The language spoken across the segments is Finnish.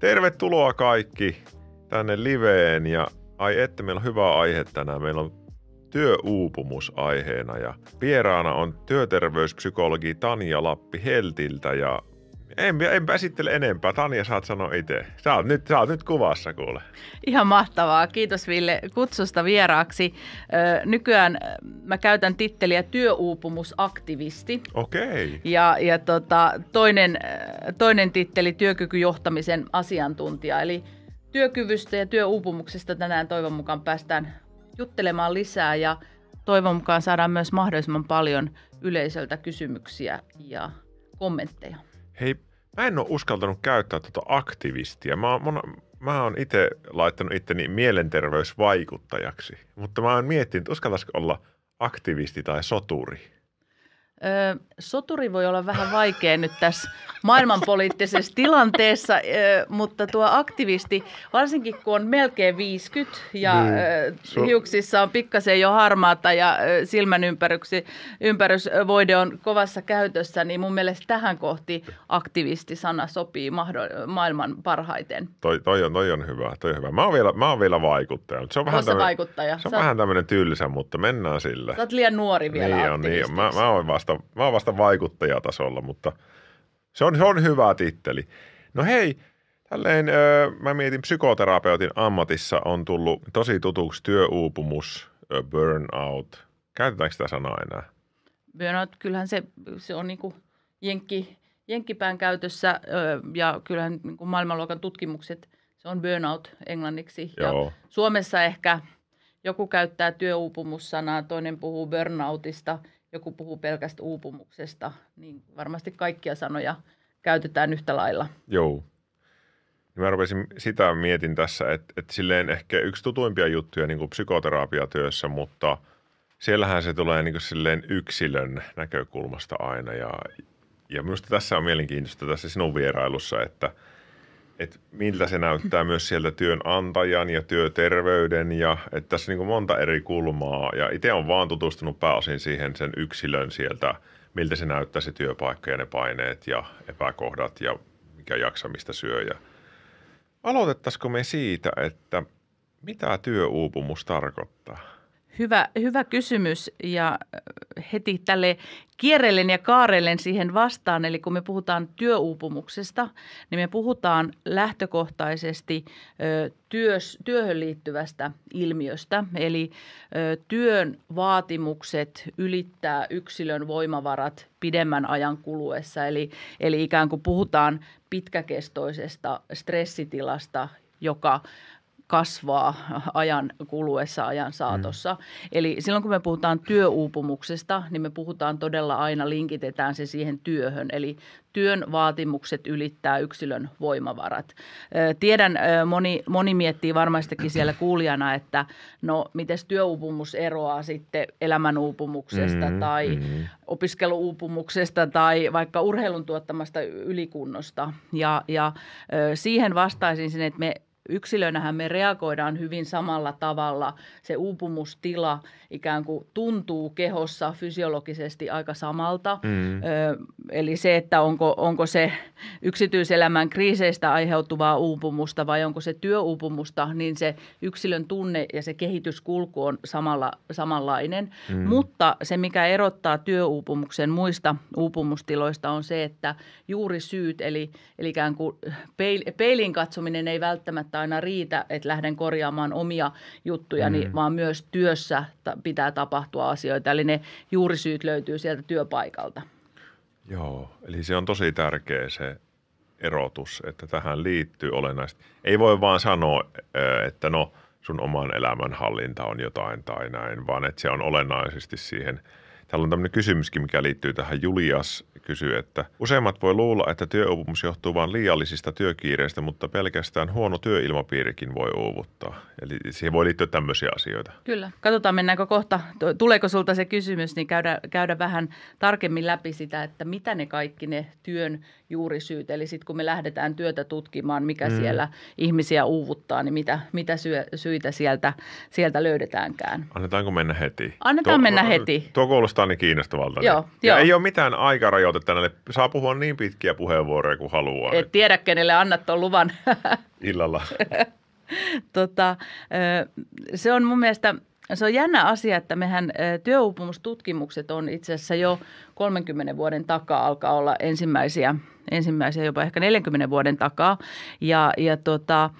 Tervetuloa kaikki tänne liveen ja ai että meillä on hyvä aihe tänään. Meillä on työuupumus aiheena ja vieraana on työterveyspsykologi Tanja Lappi Heltiltä ja en, enpä esittele enempää. Tanja, saat sanoa itse. Sä oot nyt, sä oot nyt kuvassa, kuule. Ihan mahtavaa. Kiitos Ville kutsusta vieraaksi. Nykyään mä käytän titteliä työuupumusaktivisti. Okei. Okay. Ja, ja tota, toinen, toinen titteli työkykyjohtamisen asiantuntija. Eli työkyvystä ja työuupumuksesta tänään toivon mukaan päästään juttelemaan lisää ja toivon mukaan saadaan myös mahdollisimman paljon yleisöltä kysymyksiä ja kommentteja. Hei, mä en ole uskaltanut käyttää tuota aktivistia. Mä, mä, mä oon itse laittanut itteni mielenterveysvaikuttajaksi, mutta mä oon miettinyt, uskaltaisiko olla aktivisti tai soturi. Ö, soturi voi olla vähän vaikea nyt tässä maailmanpoliittisessa tilanteessa, ö, mutta tuo aktivisti, varsinkin kun on melkein 50 ja niin. ö, hiuksissa on pikkasen jo harmaata ja ö, silmän ympärysvoide on kovassa käytössä, niin mun mielestä tähän kohti aktivisti-sana sopii mahdo- maailman parhaiten. Toi, toi, on, toi on hyvä, toi on hyvä. Mä oon vielä, mä oon vielä vaikuttaja. Se on vähän, tämmönen, vaikuttaja. Se on Sä... vähän tämmöinen tylsä, mutta mennään sillä. Sä oot liian nuori vielä Niin on, niin on. Mä, mä oon vasta vasta, mä oon vasta vaikuttajatasolla, mutta se on, se on hyvä titteli. No hei, tälleen öö, mä mietin psykoterapeutin ammatissa on tullut tosi tutuksi työuupumus, burnout. Käytetäänkö sitä sanaa enää? Burnout, kyllähän se, se on niinku jenkki, jenkkipään käytössä öö, ja kyllähän niinku maailmanluokan tutkimukset, se on burnout englanniksi. Joo. Ja Suomessa ehkä joku käyttää työuupumussanaa, toinen puhuu burnoutista – joku puhuu pelkästä uupumuksesta, niin varmasti kaikkia sanoja käytetään yhtä lailla. Joo. Mä rupesin sitä mietin tässä, että, että silleen ehkä yksi tutuimpia juttuja niin kuin psykoterapiatyössä, mutta siellähän se tulee niin kuin silleen yksilön näkökulmasta aina. Ja, ja minusta tässä on mielenkiintoista tässä sinun vierailussa, että – että miltä se näyttää myös sieltä työnantajan ja työterveyden ja että tässä on niin monta eri kulmaa ja itse on vaan tutustunut pääosin siihen sen yksilön sieltä, miltä se näyttää se työpaikka ja ne paineet ja epäkohdat ja mikä jaksamista syö. Ja aloitettaisiko me siitä, että mitä työuupumus tarkoittaa? Hyvä, hyvä kysymys ja heti tälle kierrellen ja kaarellen siihen vastaan. Eli kun me puhutaan työuupumuksesta, niin me puhutaan lähtökohtaisesti työs, työhön liittyvästä ilmiöstä. Eli työn vaatimukset ylittää yksilön voimavarat pidemmän ajan kuluessa. Eli, eli ikään kuin puhutaan pitkäkestoisesta stressitilasta, joka kasvaa ajan kuluessa, ajan saatossa. Mm. Eli silloin kun me puhutaan työuupumuksesta, niin me puhutaan todella aina, linkitetään se siihen työhön. Eli työn vaatimukset ylittää yksilön voimavarat. Tiedän, moni, moni miettii varmastikin siellä kuulijana, että no miten työuupumus eroaa sitten elämänuupumuksesta mm, tai mm. opiskeluuupumuksesta tai vaikka urheilun tuottamasta ylikunnosta. Ja, ja siihen vastaisin sen, että me yksilönähän me reagoidaan hyvin samalla tavalla. Se uupumustila ikään kuin tuntuu kehossa fysiologisesti aika samalta. Mm. Ö, eli se, että onko, onko se yksityiselämän kriiseistä aiheutuvaa uupumusta vai onko se työuupumusta, niin se yksilön tunne ja se kehityskulku on samalla, samanlainen. Mm. Mutta se, mikä erottaa työuupumuksen muista uupumustiloista on se, että juuri syyt, eli, eli ikään kuin peilin katsominen ei välttämättä aina riitä, että lähden korjaamaan omia juttuja, mm. vaan myös työssä pitää tapahtua asioita. Eli ne juurisyyt löytyy sieltä työpaikalta. Joo, eli se on tosi tärkeä se erotus, että tähän liittyy olennaisesti. Ei voi vaan sanoa, että no sun oman elämän hallinta on jotain tai näin, vaan että se on olennaisesti siihen – Täällä on tämmöinen kysymyskin, mikä liittyy tähän. Julias kysyy, että useimmat voi luulla, että työuupumus johtuu vain liiallisista työkiireistä, mutta pelkästään huono työilmapiirikin voi uuvuttaa. Eli siihen voi liittyä tämmöisiä asioita. Kyllä. Katsotaan, mennäänkö kohta, tuleeko sulta se kysymys, niin käydä, käydä vähän tarkemmin läpi sitä, että mitä ne kaikki ne työn juurisyyt. Eli sitten kun me lähdetään työtä tutkimaan, mikä mm. siellä ihmisiä uuvuttaa, niin mitä, mitä syö, syitä sieltä, sieltä löydetäänkään. Annetaanko mennä heti? Annetaan tuo, mennä heti. Tuo kuulostaa Kuulostaa niin kiinnostavalta. Joo, niin. Ja ei ole mitään aikarajoitetta näille. Saa puhua niin pitkiä puheenvuoroja kuin haluaa Et tiedä, kenelle annat tuon luvan. illalla. tota, se on mun mielestä se on jännä asia, että mehän työuupumustutkimukset on itse asiassa jo 30 vuoden takaa alkaa olla ensimmäisiä, ensimmäisiä jopa ehkä 40 vuoden takaa. Ja, ja tota,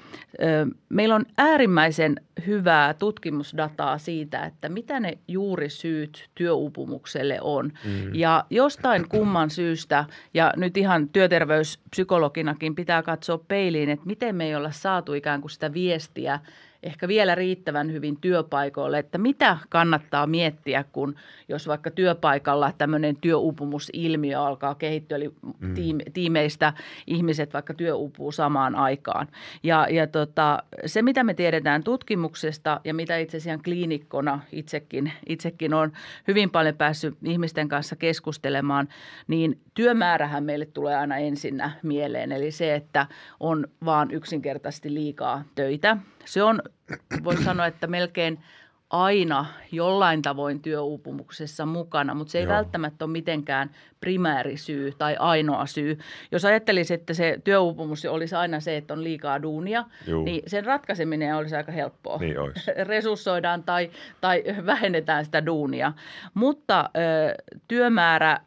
meillä on äärimmäisen hyvää tutkimusdataa siitä, että mitä ne juurisyyt työuupumukselle on. Mm. Ja jostain kumman syystä, ja nyt ihan työterveyspsykologinakin pitää katsoa peiliin, että miten me ei olla saatu ikään kuin sitä viestiä ehkä vielä riittävän hyvin työpaikoille, että mitä kannattaa miettiä, kun jos vaikka työpaikalla tämmöinen työuupumusilmiö alkaa kehittyä, eli mm. tiimeistä ihmiset vaikka työuupuu samaan aikaan. Ja, ja tota, se, mitä me tiedetään tutkimuksesta ja mitä itse asiassa kliinikkona itsekin, itsekin on hyvin paljon päässyt ihmisten kanssa keskustelemaan, niin työmäärähän meille tulee aina ensinnä mieleen. Eli se, että on vaan yksinkertaisesti liikaa töitä. Se on, voin sanoa, että melkein aina jollain tavoin työuupumuksessa mukana, mutta se ei Joo. välttämättä ole mitenkään primäärisyy tai ainoa syy. Jos ajattelisi, että se työuupumus olisi aina se, että on liikaa duunia, Juu. niin sen ratkaiseminen olisi aika helppoa. Niin olisi. Resurssoidaan tai, tai vähennetään sitä duunia. Mutta ö, työmäärä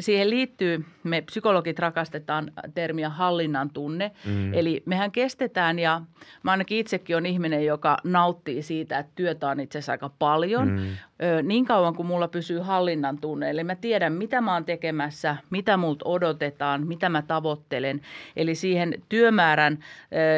siihen liittyy, me psykologit rakastetaan termiä hallinnan tunne. Mm. Eli mehän kestetään ja mä ainakin itsekin on ihminen, joka nauttii siitä, että työtä on itse asiassa aika paljon. Mm. Niin kauan kuin mulla pysyy hallinnan tunne. Eli mä tiedän, mitä mä oon tekemässä, mitä multa odotetaan, mitä mä tavoittelen. Eli siihen työmäärän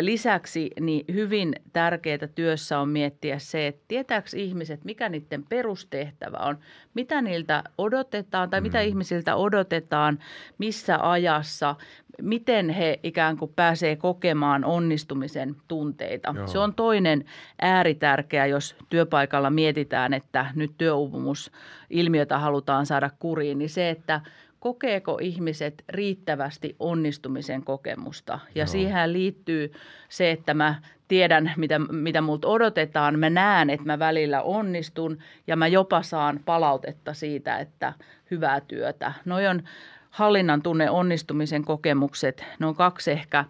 lisäksi niin hyvin tärkeää työssä on miettiä se, että tietääkö ihmiset, mikä niiden perustehtävä on, mitä niiltä odotetaan tai mm. mitä ihmisiltä odotetaan, missä ajassa, miten he ikään kuin pääsee kokemaan onnistumisen tunteita. Joo. Se on toinen ääritärkeä, jos työpaikalla mietitään, että nyt työuupumusilmiötä halutaan saada kuriin, niin se, että kokeeko ihmiset riittävästi onnistumisen kokemusta. Ja Joo. siihen liittyy se, että mä tiedän, mitä, mitä multa odotetaan. Mä näen, että mä välillä onnistun ja mä jopa saan palautetta siitä, että hyvää työtä. Noi on hallinnan tunne, onnistumisen kokemukset, ne on kaksi ehkä,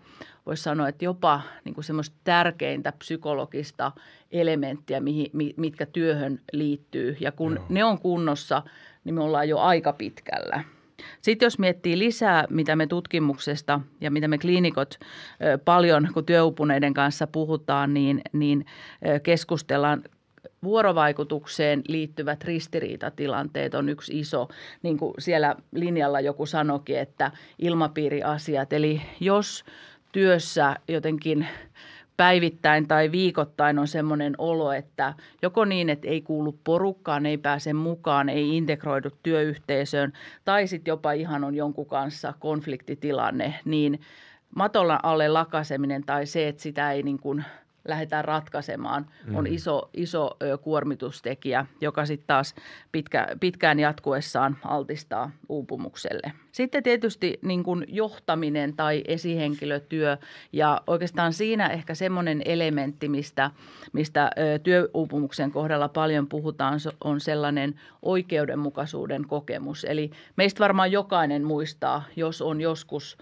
voisi sanoa, että jopa niin kuin semmoista tärkeintä psykologista elementtiä, mihin, mitkä työhön liittyy. Ja kun Joo. ne on kunnossa, niin me ollaan jo aika pitkällä. Sitten jos miettii lisää, mitä me tutkimuksesta ja mitä me kliinikot paljon, kun työupuneiden kanssa puhutaan, niin, niin keskustellaan vuorovaikutukseen liittyvät ristiriitatilanteet on yksi iso, niin kuin siellä linjalla joku sanokin, että ilmapiiriasiat. Eli jos työssä jotenkin päivittäin tai viikoittain on semmoinen olo, että joko niin, että ei kuulu porukkaan, ei pääse mukaan, ei integroidu työyhteisöön, tai sitten jopa ihan on jonkun kanssa konfliktitilanne, niin matolla alle lakaseminen tai se, että sitä ei niin kuin – lähdetään ratkaisemaan, mm. on iso, iso kuormitustekijä, joka sitten taas pitkä, pitkään jatkuessaan altistaa uupumukselle. Sitten tietysti niin kun johtaminen tai esihenkilötyö ja oikeastaan siinä ehkä semmoinen elementti, mistä, mistä työuupumuksen kohdalla paljon puhutaan, on sellainen oikeudenmukaisuuden kokemus. Eli meistä varmaan jokainen muistaa, jos on joskus –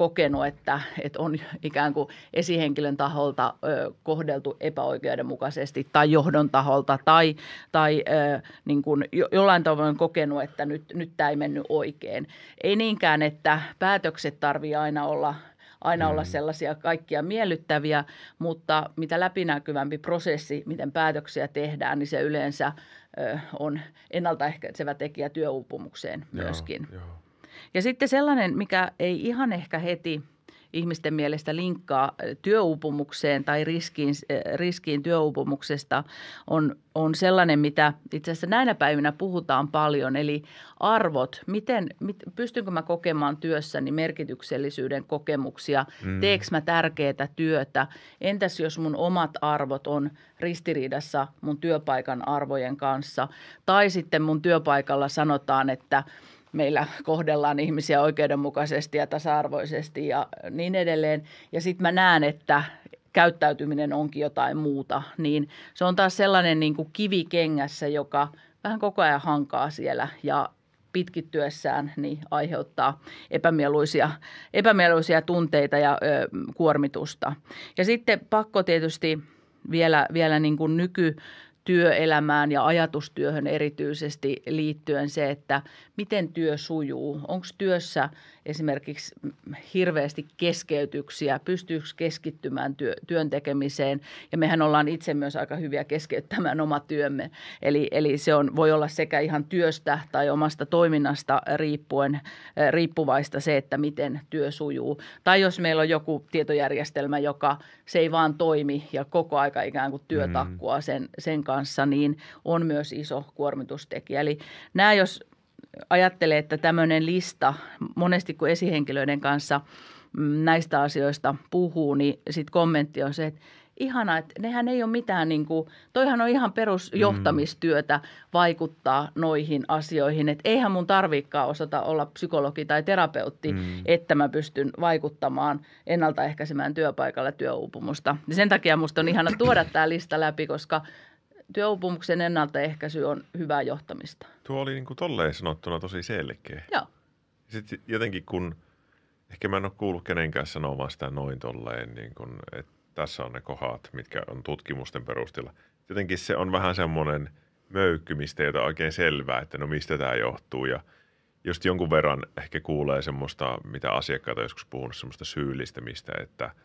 kokenut, että, että on ikään kuin esihenkilön taholta ö, kohdeltu epäoikeudenmukaisesti tai johdon taholta tai, tai ö, niin kuin jo, jollain tavoin kokenut, että nyt, nyt tämä ei mennyt oikein. Ei niinkään, että päätökset tarvii aina olla aina olla mm. sellaisia kaikkia miellyttäviä, mutta mitä läpinäkyvämpi prosessi, miten päätöksiä tehdään, niin se yleensä ö, on ennaltaehkäisevä tekijä työuupumukseen myöskin. Joo, joo. Ja sitten sellainen, mikä ei ihan ehkä heti ihmisten mielestä linkkaa työuupumukseen tai riskiin, riskiin työuupumuksesta on, on sellainen, mitä itse asiassa näinä päivinä puhutaan paljon, eli arvot. Miten, mit, pystynkö mä kokemaan työssäni merkityksellisyyden kokemuksia? Mm. Teekö mä tärkeää työtä? Entäs jos mun omat arvot on ristiriidassa mun työpaikan arvojen kanssa? Tai sitten mun työpaikalla sanotaan, että – meillä kohdellaan ihmisiä oikeudenmukaisesti ja tasa-arvoisesti ja niin edelleen. Ja sitten mä näen, että käyttäytyminen onkin jotain muuta, niin se on taas sellainen niin kuin kivi kengässä, joka vähän koko ajan hankaa siellä ja pitkittyessään niin aiheuttaa epämieluisia, epämieluisia tunteita ja ö, kuormitusta. Ja sitten pakko tietysti vielä, vielä niin kuin nyky työelämään ja ajatustyöhön erityisesti liittyen se, että miten työ sujuu. Onko työssä esimerkiksi hirveästi keskeytyksiä, pystyykö keskittymään työ, työn tekemiseen. Ja mehän ollaan itse myös aika hyviä keskeyttämään oma työmme. Eli, eli se on, voi olla sekä ihan työstä tai omasta toiminnasta riippuen, riippuvaista se, että miten työ sujuu. Tai jos meillä on joku tietojärjestelmä, joka se ei vaan toimi ja koko aika ikään kuin työtakkua mm. sen, sen kanssa, niin on myös iso kuormitustekijä. Eli nämä, jos ajattelee, että tämmöinen lista, monesti kun esihenkilöiden kanssa mm, näistä asioista puhuu, niin sitten kommentti on se, että ihana, että nehän ei ole mitään, niin kuin, toihan on ihan perusjohtamistyötä vaikuttaa noihin asioihin, että eihän mun tarviikaan osata olla psykologi tai terapeutti, mm. että mä pystyn vaikuttamaan ennaltaehkäisemään työpaikalla työuupumusta. Ja sen takia musta on ihana tuoda tämä lista läpi, koska työuupumuksen ennaltaehkäisy on hyvää johtamista. Tuo oli niin kuin tolleen sanottuna tosi selkeä. Joo. Sitten jotenkin kun, ehkä mä en ole kuullut kenenkään sanomaan sitä noin tolleen, niin kuin, että tässä on ne kohdat, mitkä on tutkimusten perusteella. Jotenkin se on vähän semmoinen möykkymistä, jota oikein selvää, että no mistä tämä johtuu ja just jonkun verran ehkä kuulee semmoista, mitä asiakkaat on joskus puhunut, semmoista syyllistämistä, että –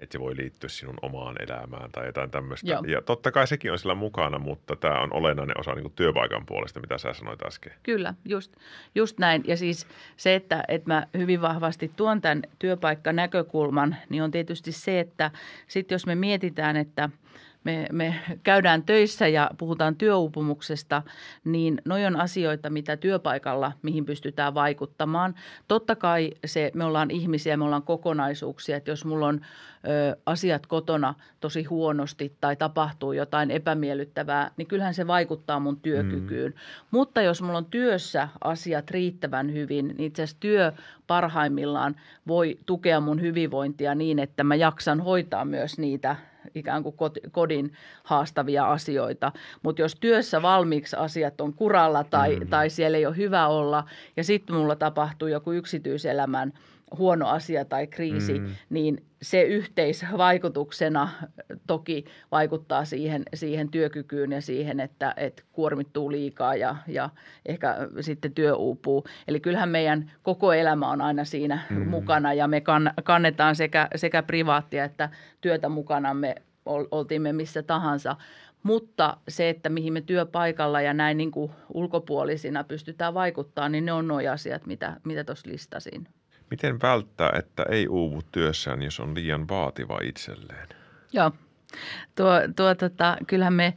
että se voi liittyä sinun omaan elämään tai jotain tämmöistä. Joo. Ja totta kai sekin on sillä mukana, mutta tämä on olennainen osa niin työpaikan puolesta, mitä sä sanoit äsken. Kyllä, just, just näin. Ja siis se, että, että mä hyvin vahvasti tuon tämän työpaikkanäkökulman, niin on tietysti se, että sitten jos me mietitään, että – me, me käydään töissä ja puhutaan työuupumuksesta, niin noin on asioita, mitä työpaikalla, mihin pystytään vaikuttamaan. Totta kai se, me ollaan ihmisiä, me ollaan kokonaisuuksia, että jos mulla on ö, asiat kotona tosi huonosti tai tapahtuu jotain epämiellyttävää, niin kyllähän se vaikuttaa mun työkykyyn. Mm. Mutta jos mulla on työssä asiat riittävän hyvin, niin itse asiassa työ parhaimmillaan voi tukea mun hyvinvointia niin, että mä jaksan hoitaa myös niitä ikään kuin kodin haastavia asioita. Mutta jos työssä valmiiksi asiat on kuralla tai, mm-hmm. tai siellä ei ole hyvä olla ja sitten mulla tapahtuu joku yksityiselämän huono asia tai kriisi, mm. niin se yhteisvaikutuksena toki vaikuttaa siihen, siihen työkykyyn ja siihen, että, että kuormittuu liikaa ja, ja ehkä sitten työ uupuu. Eli kyllähän meidän koko elämä on aina siinä mm. mukana ja me kann, kannetaan sekä, sekä privaattia että työtä mukanamme, oltiin me missä tahansa. Mutta se, että mihin me työpaikalla ja näin niin kuin ulkopuolisina pystytään vaikuttaa, niin ne on nuo asiat, mitä, mitä tuossa listasin. Miten välttää, että ei uuvu työssään, jos on liian vaativa itselleen? Joo, tuo, tuo tota, kyllähän me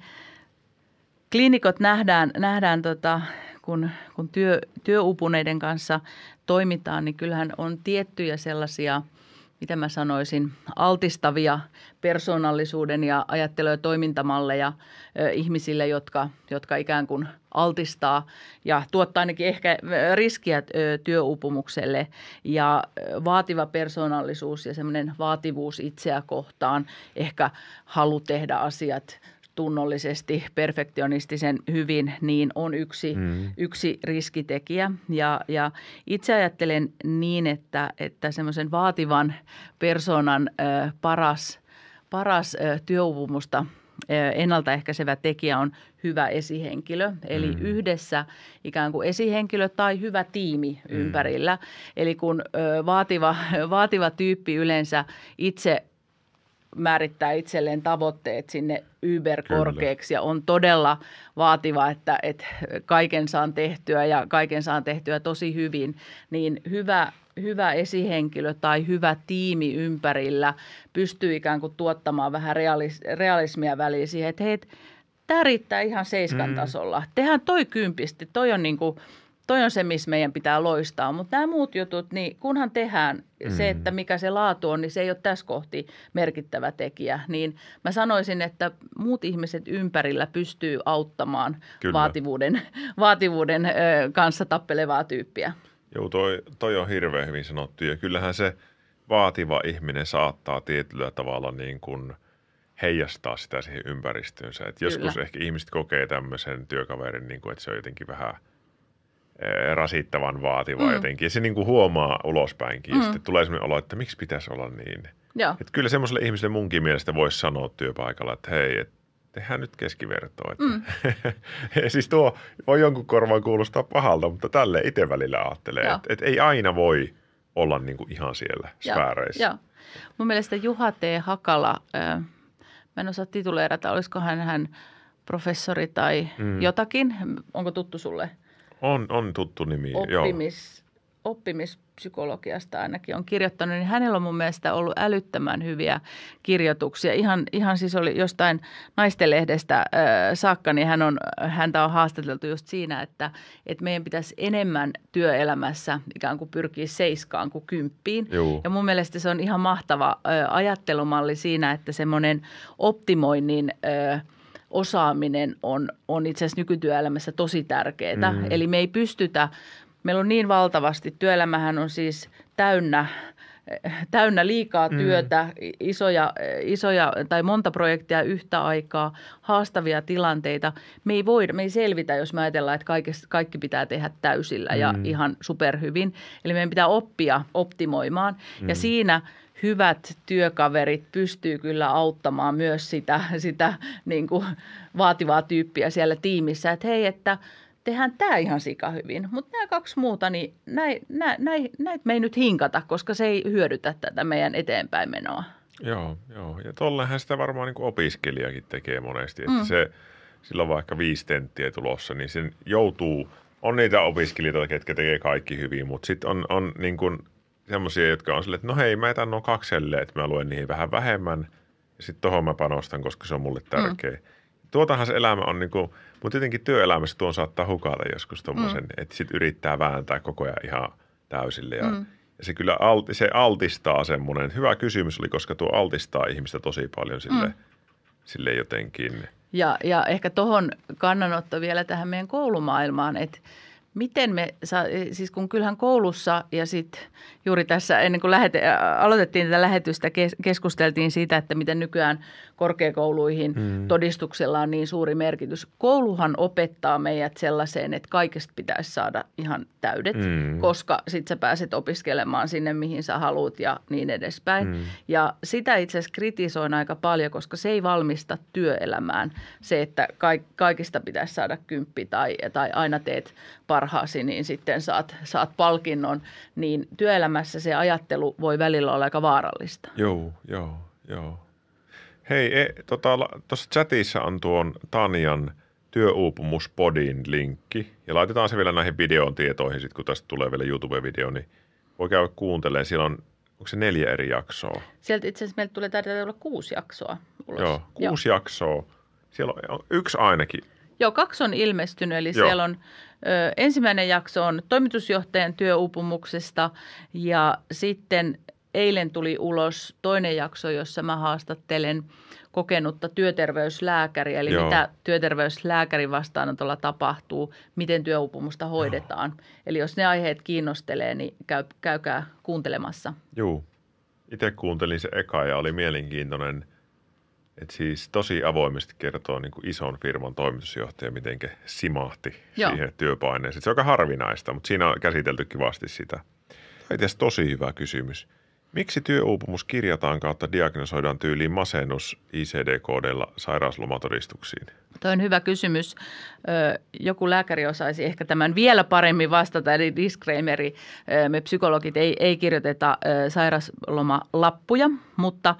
kliinikot nähdään, nähdään tota, kun, kun työ, työupuneiden kanssa toimitaan, niin kyllähän on tiettyjä sellaisia – mitä mä sanoisin, altistavia persoonallisuuden ja ajattelu- ja toimintamalleja ö, ihmisille, jotka, jotka ikään kuin altistaa ja tuottaa ainakin ehkä riskiä ö, työuupumukselle. Ja vaativa persoonallisuus ja semmoinen vaativuus itseä kohtaan, ehkä halu tehdä asiat tunnollisesti, perfektionistisen hyvin, niin on yksi, mm. yksi riskitekijä. Ja, ja itse ajattelen niin, että, että semmoisen vaativan persoonan ö, paras, paras ö, työuupumusta ennaltaehkäisevä tekijä on hyvä esihenkilö. Eli mm. yhdessä ikään kuin esihenkilö tai hyvä tiimi mm. ympärillä. Eli kun vaativa, vaativa tyyppi yleensä itse määrittää itselleen tavoitteet sinne yberkorkeaksi ja on todella vaativa, että, että kaiken saan tehtyä ja kaiken saan tehtyä tosi hyvin, niin hyvä, hyvä esihenkilö tai hyvä tiimi ympärillä pystyy ikään kuin tuottamaan vähän realis, realismia väliin siihen, että hei, tämä riittää ihan seiskan mm. tasolla. Tehän toi kympisti, toi on niin kuin – toi on se, missä meidän pitää loistaa. Mutta nämä muut jutut, niin kunhan tehdään mm. se, että mikä se laatu on, niin se ei ole tässä kohti merkittävä tekijä. Niin mä sanoisin, että muut ihmiset ympärillä pystyy auttamaan Kyllä. vaativuuden, vaativuuden ö, kanssa tappelevaa tyyppiä. Joo, toi, toi on hirveän hyvin sanottu ja kyllähän se vaativa ihminen saattaa tietyllä tavalla niin kuin heijastaa sitä siihen ympäristöönsä. Et joskus ehkä ihmiset kokee tämmöisen työkaverin, niin kuin, että se on jotenkin vähän rasittavan vaativa mm. jotenkin. Ja se niin kuin huomaa ulospäinkin. Mm. Sitten tulee sellainen olo, että miksi pitäisi olla niin. Joo. Et kyllä semmoiselle ihmiselle munkin mielestä voisi sanoa työpaikalla, että hei, et tehdään nyt keskivertoa. Että mm. siis tuo voi jonkun korvaan kuulostaa pahalta, mutta tälle itse välillä ajattelee, että, että ei aina voi olla niin kuin ihan siellä sfääreissä. Joo. Mun mielestä Juha T. Hakala, äh, mä en osaa tituleerata, olisiko hän, hän professori tai mm. jotakin. Onko tuttu sulle? On, on tuttu nimi, Oppimis, joo oppimispsykologiasta ainakin on kirjoittanut, niin hänellä on mun mielestä ollut älyttömän hyviä kirjoituksia. Ihan, ihan siis oli jostain naistenlehdestä äh, saakka, niin hän on, häntä on haastateltu just siinä, että, että meidän pitäisi enemmän työelämässä ikään kuin pyrkiä seiskaan kuin kymppiin. Juu. Ja mun mielestä se on ihan mahtava äh, ajattelumalli siinä, että semmoinen optimoinnin äh, osaaminen on, on itse asiassa nykytyöelämässä tosi tärkeää. Mm. Eli me ei pystytä Meillä on niin valtavasti, työelämähän on siis täynnä täynnä liikaa mm. työtä, mm. isoja, isoja tai monta projektia yhtä aikaa, haastavia tilanteita. Me ei, voida, me ei selvitä, jos me ajatellaan, että kaikki, kaikki pitää tehdä täysillä mm. ja ihan superhyvin. Eli meidän pitää oppia optimoimaan mm. ja siinä hyvät työkaverit pystyy kyllä auttamaan myös sitä, sitä niin kuin vaativaa tyyppiä siellä tiimissä, että hei, että – tehdään tämä ihan sika hyvin. Mutta nämä kaksi muuta, niin näitä näit, näit, näit me ei nyt hinkata, koska se ei hyödytä tätä meidän eteenpäin menoa. Joo, joo. Ja tollehan sitä varmaan niin kuin opiskelijakin tekee monesti, että mm. se silloin vaikka viisi tenttiä tulossa, niin sen joutuu, on niitä opiskelijoita, ketkä tekee kaikki hyvin, mutta sitten on, on niin kuin semmoisia, jotka on silleen, että no hei, mä etän nuo kaksi että mä luen niihin vähän vähemmän, ja sitten tohon mä panostan, koska se on mulle tärkeä. Mm. Tuotahan se elämä on niin kuin, mutta jotenkin työelämässä tuon saattaa hukata joskus tuommoisen, mm. että sitten yrittää vääntää koko ajan ihan täysille. Ja, mm. ja se kyllä alti, se altistaa semmoinen, hyvä kysymys oli, koska tuo altistaa ihmistä tosi paljon sille, mm. sille jotenkin. Ja, ja ehkä tuohon kannanotto vielä tähän meidän koulumaailmaan, että – Miten me, siis kun kyllähän koulussa ja sitten juuri tässä ennen kuin lähete, aloitettiin tätä lähetystä, keskusteltiin siitä, että miten nykyään korkeakouluihin mm. todistuksella on niin suuri merkitys. Kouluhan opettaa meidät sellaiseen, että kaikesta pitäisi saada ihan täydet, mm. koska sitten sä pääset opiskelemaan sinne, mihin sä haluat ja niin edespäin. Mm. Ja sitä itse asiassa kritisoin aika paljon, koska se ei valmista työelämään se, että kaikista pitäisi saada kymppi tai, tai aina teet parhaasi, niin sitten saat, saat palkinnon. Niin työelämässä se ajattelu voi välillä olla aika vaarallista. Joo, joo, joo. Hei, e, tuossa tota, chatissa on tuon Tanian työuupumuspodin linkki. Ja laitetaan se vielä näihin videon tietoihin, sit kun tästä tulee vielä YouTube-video, niin voi käydä kuuntelemaan. Siellä on, onko se neljä eri jaksoa? Sieltä itse asiassa meiltä tulee taitaa olla kuusi jaksoa ulos. Joo, kuusi Joo. jaksoa. Siellä on yksi ainakin. Joo, kaksi on ilmestynyt, eli Joo. siellä on ö, ensimmäinen jakso on toimitusjohtajan työuupumuksesta ja sitten eilen tuli ulos toinen jakso, jossa mä haastattelen kokenutta työterveyslääkäriä, eli Joo. mitä työterveyslääkärin vastaanotolla tapahtuu, miten työuupumusta hoidetaan. Joo. Eli jos ne aiheet kiinnostelee, niin käy, käykää kuuntelemassa. Joo. Itse kuuntelin se eka ja oli mielenkiintoinen, että siis tosi avoimesti kertoo niin kuin ison firman toimitusjohtaja, miten simahti Joo. siihen työpaineeseen. Se on aika harvinaista, mutta siinä on käsitelty kivasti sitä. Tämä on tosi hyvä kysymys. Miksi työuupumus kirjataan kautta diagnosoidaan tyyliin masennus ICD-koodeilla sairauslomatodistuksiin? Tuo on hyvä kysymys. Joku lääkäri osaisi ehkä tämän vielä paremmin vastata, eli disclaimeri. Me psykologit ei, ei kirjoiteta sairauslomalappuja, mutta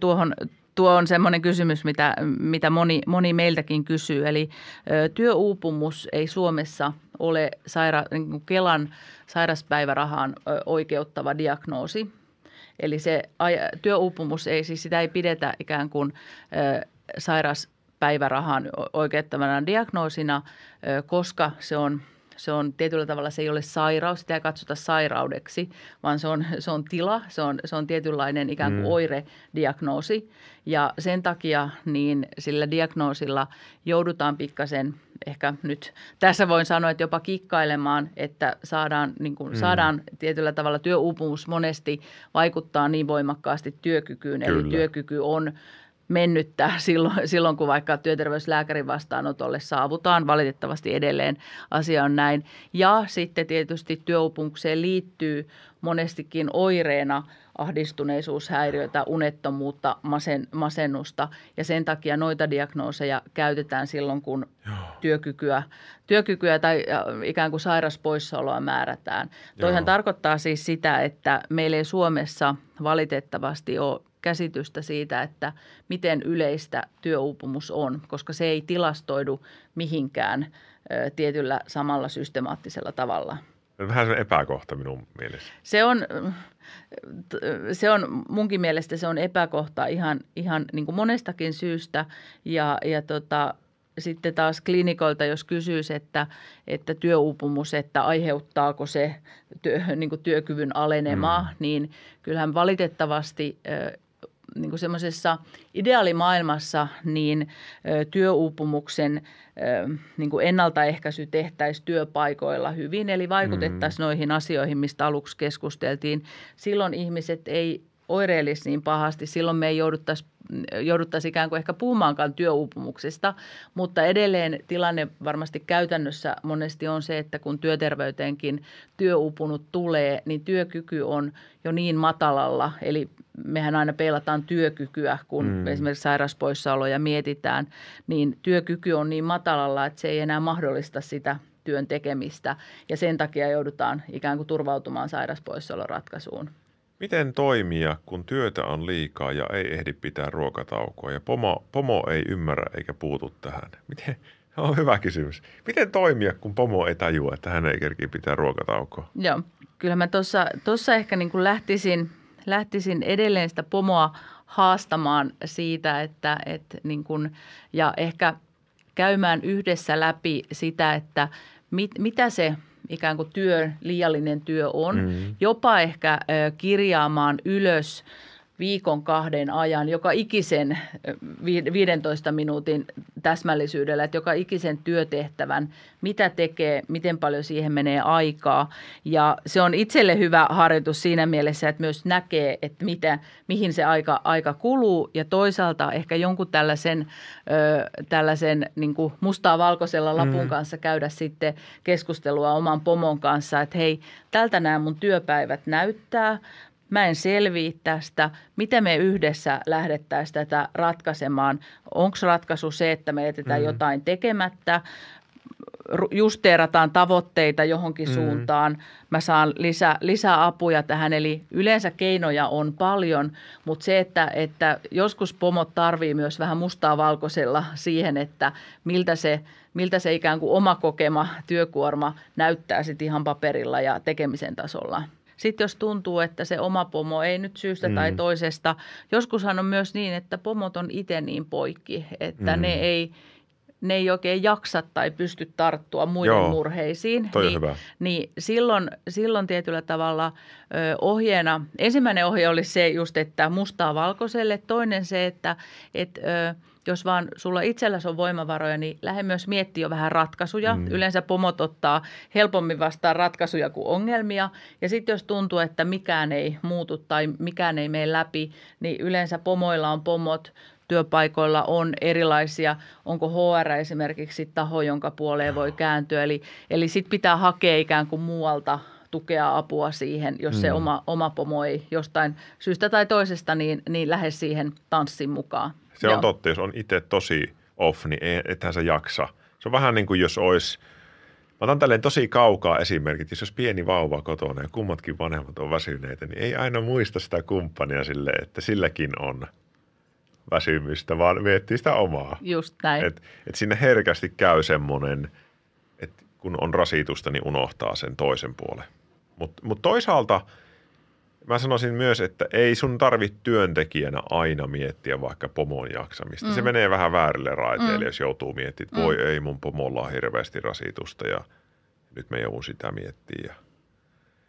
tuohon tuo on semmoinen kysymys, mitä, mitä moni, moni meiltäkin kysyy. Eli työuupumus ei Suomessa ole saira, niin Kelan sairaspäivärahaan oikeuttava diagnoosi. Eli se työuupumus ei, siis sitä ei pidetä ikään kuin sairaspäivärahan oikeuttavana diagnoosina, koska se on se on tietyllä tavalla, se ei ole sairaus, sitä ei katsota sairaudeksi, vaan se on, se on tila, se on, se on tietynlainen ikään kuin mm. oirediagnoosi. Ja sen takia niin sillä diagnoosilla joudutaan pikkasen – ehkä nyt tässä voin sanoa, että jopa kikkailemaan, että saadaan, niin kuin, mm. saadaan tietyllä tavalla työuupumus monesti vaikuttaa niin voimakkaasti työkykyyn. Kyllä. Eli työkyky on mennyttä silloin, silloin, kun vaikka työterveyslääkärin vastaanotolle saavutaan. Valitettavasti edelleen asia on näin. Ja sitten tietysti työupumukseen liittyy monestikin oireena ahdistuneisuushäiriöitä, unettomuutta, masen, masennusta ja sen takia noita diagnooseja käytetään silloin, kun Joo. työkykyä, työkykyä tai ikään kuin sairaspoissaoloa määrätään. Toihan tarkoittaa siis sitä, että meillä ei Suomessa valitettavasti ole käsitystä siitä, että miten yleistä työuupumus on, koska se ei tilastoidu mihinkään tietyllä samalla systemaattisella tavalla. Vähän se epäkohta minun mielestä. Se on, se on munkin mielestä se on epäkohta ihan, ihan niin kuin monestakin syystä ja, ja tota, sitten taas klinikoilta, jos kysyisi, että, että työuupumus, että aiheuttaako se työ, niin työkyvyn alenemaa, mm. niin kyllähän valitettavasti niin kuin semmoisessa ideaalimaailmassa niin työuupumuksen niin kuin ennaltaehkäisy tehtäisiin työpaikoilla hyvin, eli vaikutettaisiin mm. noihin asioihin, mistä aluksi keskusteltiin. Silloin ihmiset ei oireilisi niin pahasti. Silloin me ei jouduttaisi, jouduttaisi ikään kuin ehkä puhumaankaan työuupumuksesta, mutta edelleen tilanne varmasti käytännössä monesti on se, että kun työterveyteenkin työuupunut tulee, niin työkyky on jo niin matalalla, eli mehän aina peilataan työkykyä, kun mm. esimerkiksi sairauspoissaoloja mietitään, niin työkyky on niin matalalla, että se ei enää mahdollista sitä työn tekemistä ja sen takia joudutaan ikään kuin turvautumaan sairauspoissaoloratkaisuun. Miten toimia, kun työtä on liikaa ja ei ehdi pitää ruokataukoa ja pomo, pomo ei ymmärrä eikä puutu tähän? Miten, on hyvä kysymys. Miten toimia, kun pomo ei tajua, että hän ei kerki pitää ruokataukoa? Joo, kyllä mä tuossa ehkä niin kuin lähtisin, lähtisin edelleen sitä pomoa haastamaan siitä, että, että niin kuin, ja ehkä käymään yhdessä läpi sitä, että mit, mitä se – ikään kuin työ, liiallinen työ on. Mm. Jopa ehkä kirjaamaan ylös viikon kahden ajan, joka ikisen 15 minuutin täsmällisyydellä, että joka ikisen työtehtävän, mitä tekee, miten paljon siihen menee aikaa. Ja se on itselle hyvä harjoitus siinä mielessä, että myös näkee, että mitä, mihin se aika, aika kuluu ja toisaalta ehkä jonkun tällaisen, ö, tällaisen niin kuin mustaa valkoisella lapun mm. kanssa käydä sitten keskustelua oman pomon kanssa, että hei, tältä nämä mun työpäivät näyttää, mä en selviä tästä, miten me yhdessä lähdettäisiin tätä ratkaisemaan. Onko ratkaisu se, että me jätetään mm. jotain tekemättä, justeerataan tavoitteita johonkin mm. suuntaan, mä saan lisä, lisää apuja tähän. Eli yleensä keinoja on paljon, mutta se, että, että joskus pomot tarvii myös vähän mustaa valkoisella siihen, että miltä se, miltä se ikään kuin oma kokema työkuorma näyttää sitten ihan paperilla ja tekemisen tasolla. Sitten jos tuntuu, että se oma pomo ei nyt syystä mm. tai toisesta, joskushan on myös niin, että pomot on itse niin poikki, että mm. ne ei ne ei oikein jaksa tai pysty tarttua muiden Joo, murheisiin. Toi niin, hyvä. niin silloin, silloin tietyllä tavalla ö, ohjeena, ensimmäinen ohje oli se just, että mustaa valkoiselle. Toinen se, että et, ö, jos vaan sulla itselläsi on voimavaroja, niin lähde myös miettiä jo vähän ratkaisuja. Mm. Yleensä pomot ottaa helpommin vastaan ratkaisuja kuin ongelmia. Ja sitten jos tuntuu, että mikään ei muutu tai mikään ei mene läpi, niin yleensä pomoilla on pomot, työpaikoilla on erilaisia, onko HR esimerkiksi taho, jonka puoleen voi kääntyä. Eli, eli sitten pitää hakea ikään kuin muualta tukea apua siihen, jos mm. se oma, oma pomo ei jostain syystä tai toisesta, niin, niin lähde siihen tanssin mukaan. Se on Joo. totta, jos on itse tosi off, niin ethän se jaksa. Se on vähän niin kuin jos olisi, mä otan tälleen tosi kaukaa esimerkit, jos olisi pieni vauva kotona ja kummatkin vanhemmat on väsyneitä, niin ei aina muista sitä kumppania sille, että silläkin on väsymystä, vaan miettii sitä omaa. Just näin. Et, et sinne herkästi käy semmoinen, että kun on rasitusta, niin unohtaa sen toisen puolen. Mutta mut toisaalta – Mä sanoisin myös, että ei sun tarvitse työntekijänä aina miettiä vaikka pomon jaksamista. Mm. Se menee vähän väärille raiteille, mm. jos joutuu miettimään, että voi mm. ei mun pomolla on hirveästi rasitusta ja nyt me joudun sitä miettiä.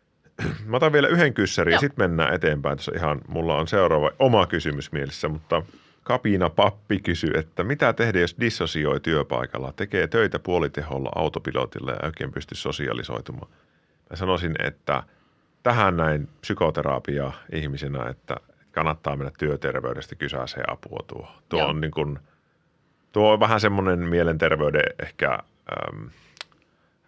Mä otan vielä yhden kyssärin ja sitten mennään eteenpäin. Tässä ihan, mulla on seuraava oma kysymys mielessä, mutta Kapina Pappi kysyy, että mitä tehdä, jos dissosioi työpaikalla, tekee töitä puoliteholla autopilotilla ja oikein pysty sosialisoitumaan. Mä sanoisin, että – tähän näin psykoterapia ihmisenä, että kannattaa mennä työterveydestä kysäiseen apua tuo. Tuo Joo. on, niin kuin, tuo on vähän semmoinen mielenterveyden ehkä äm,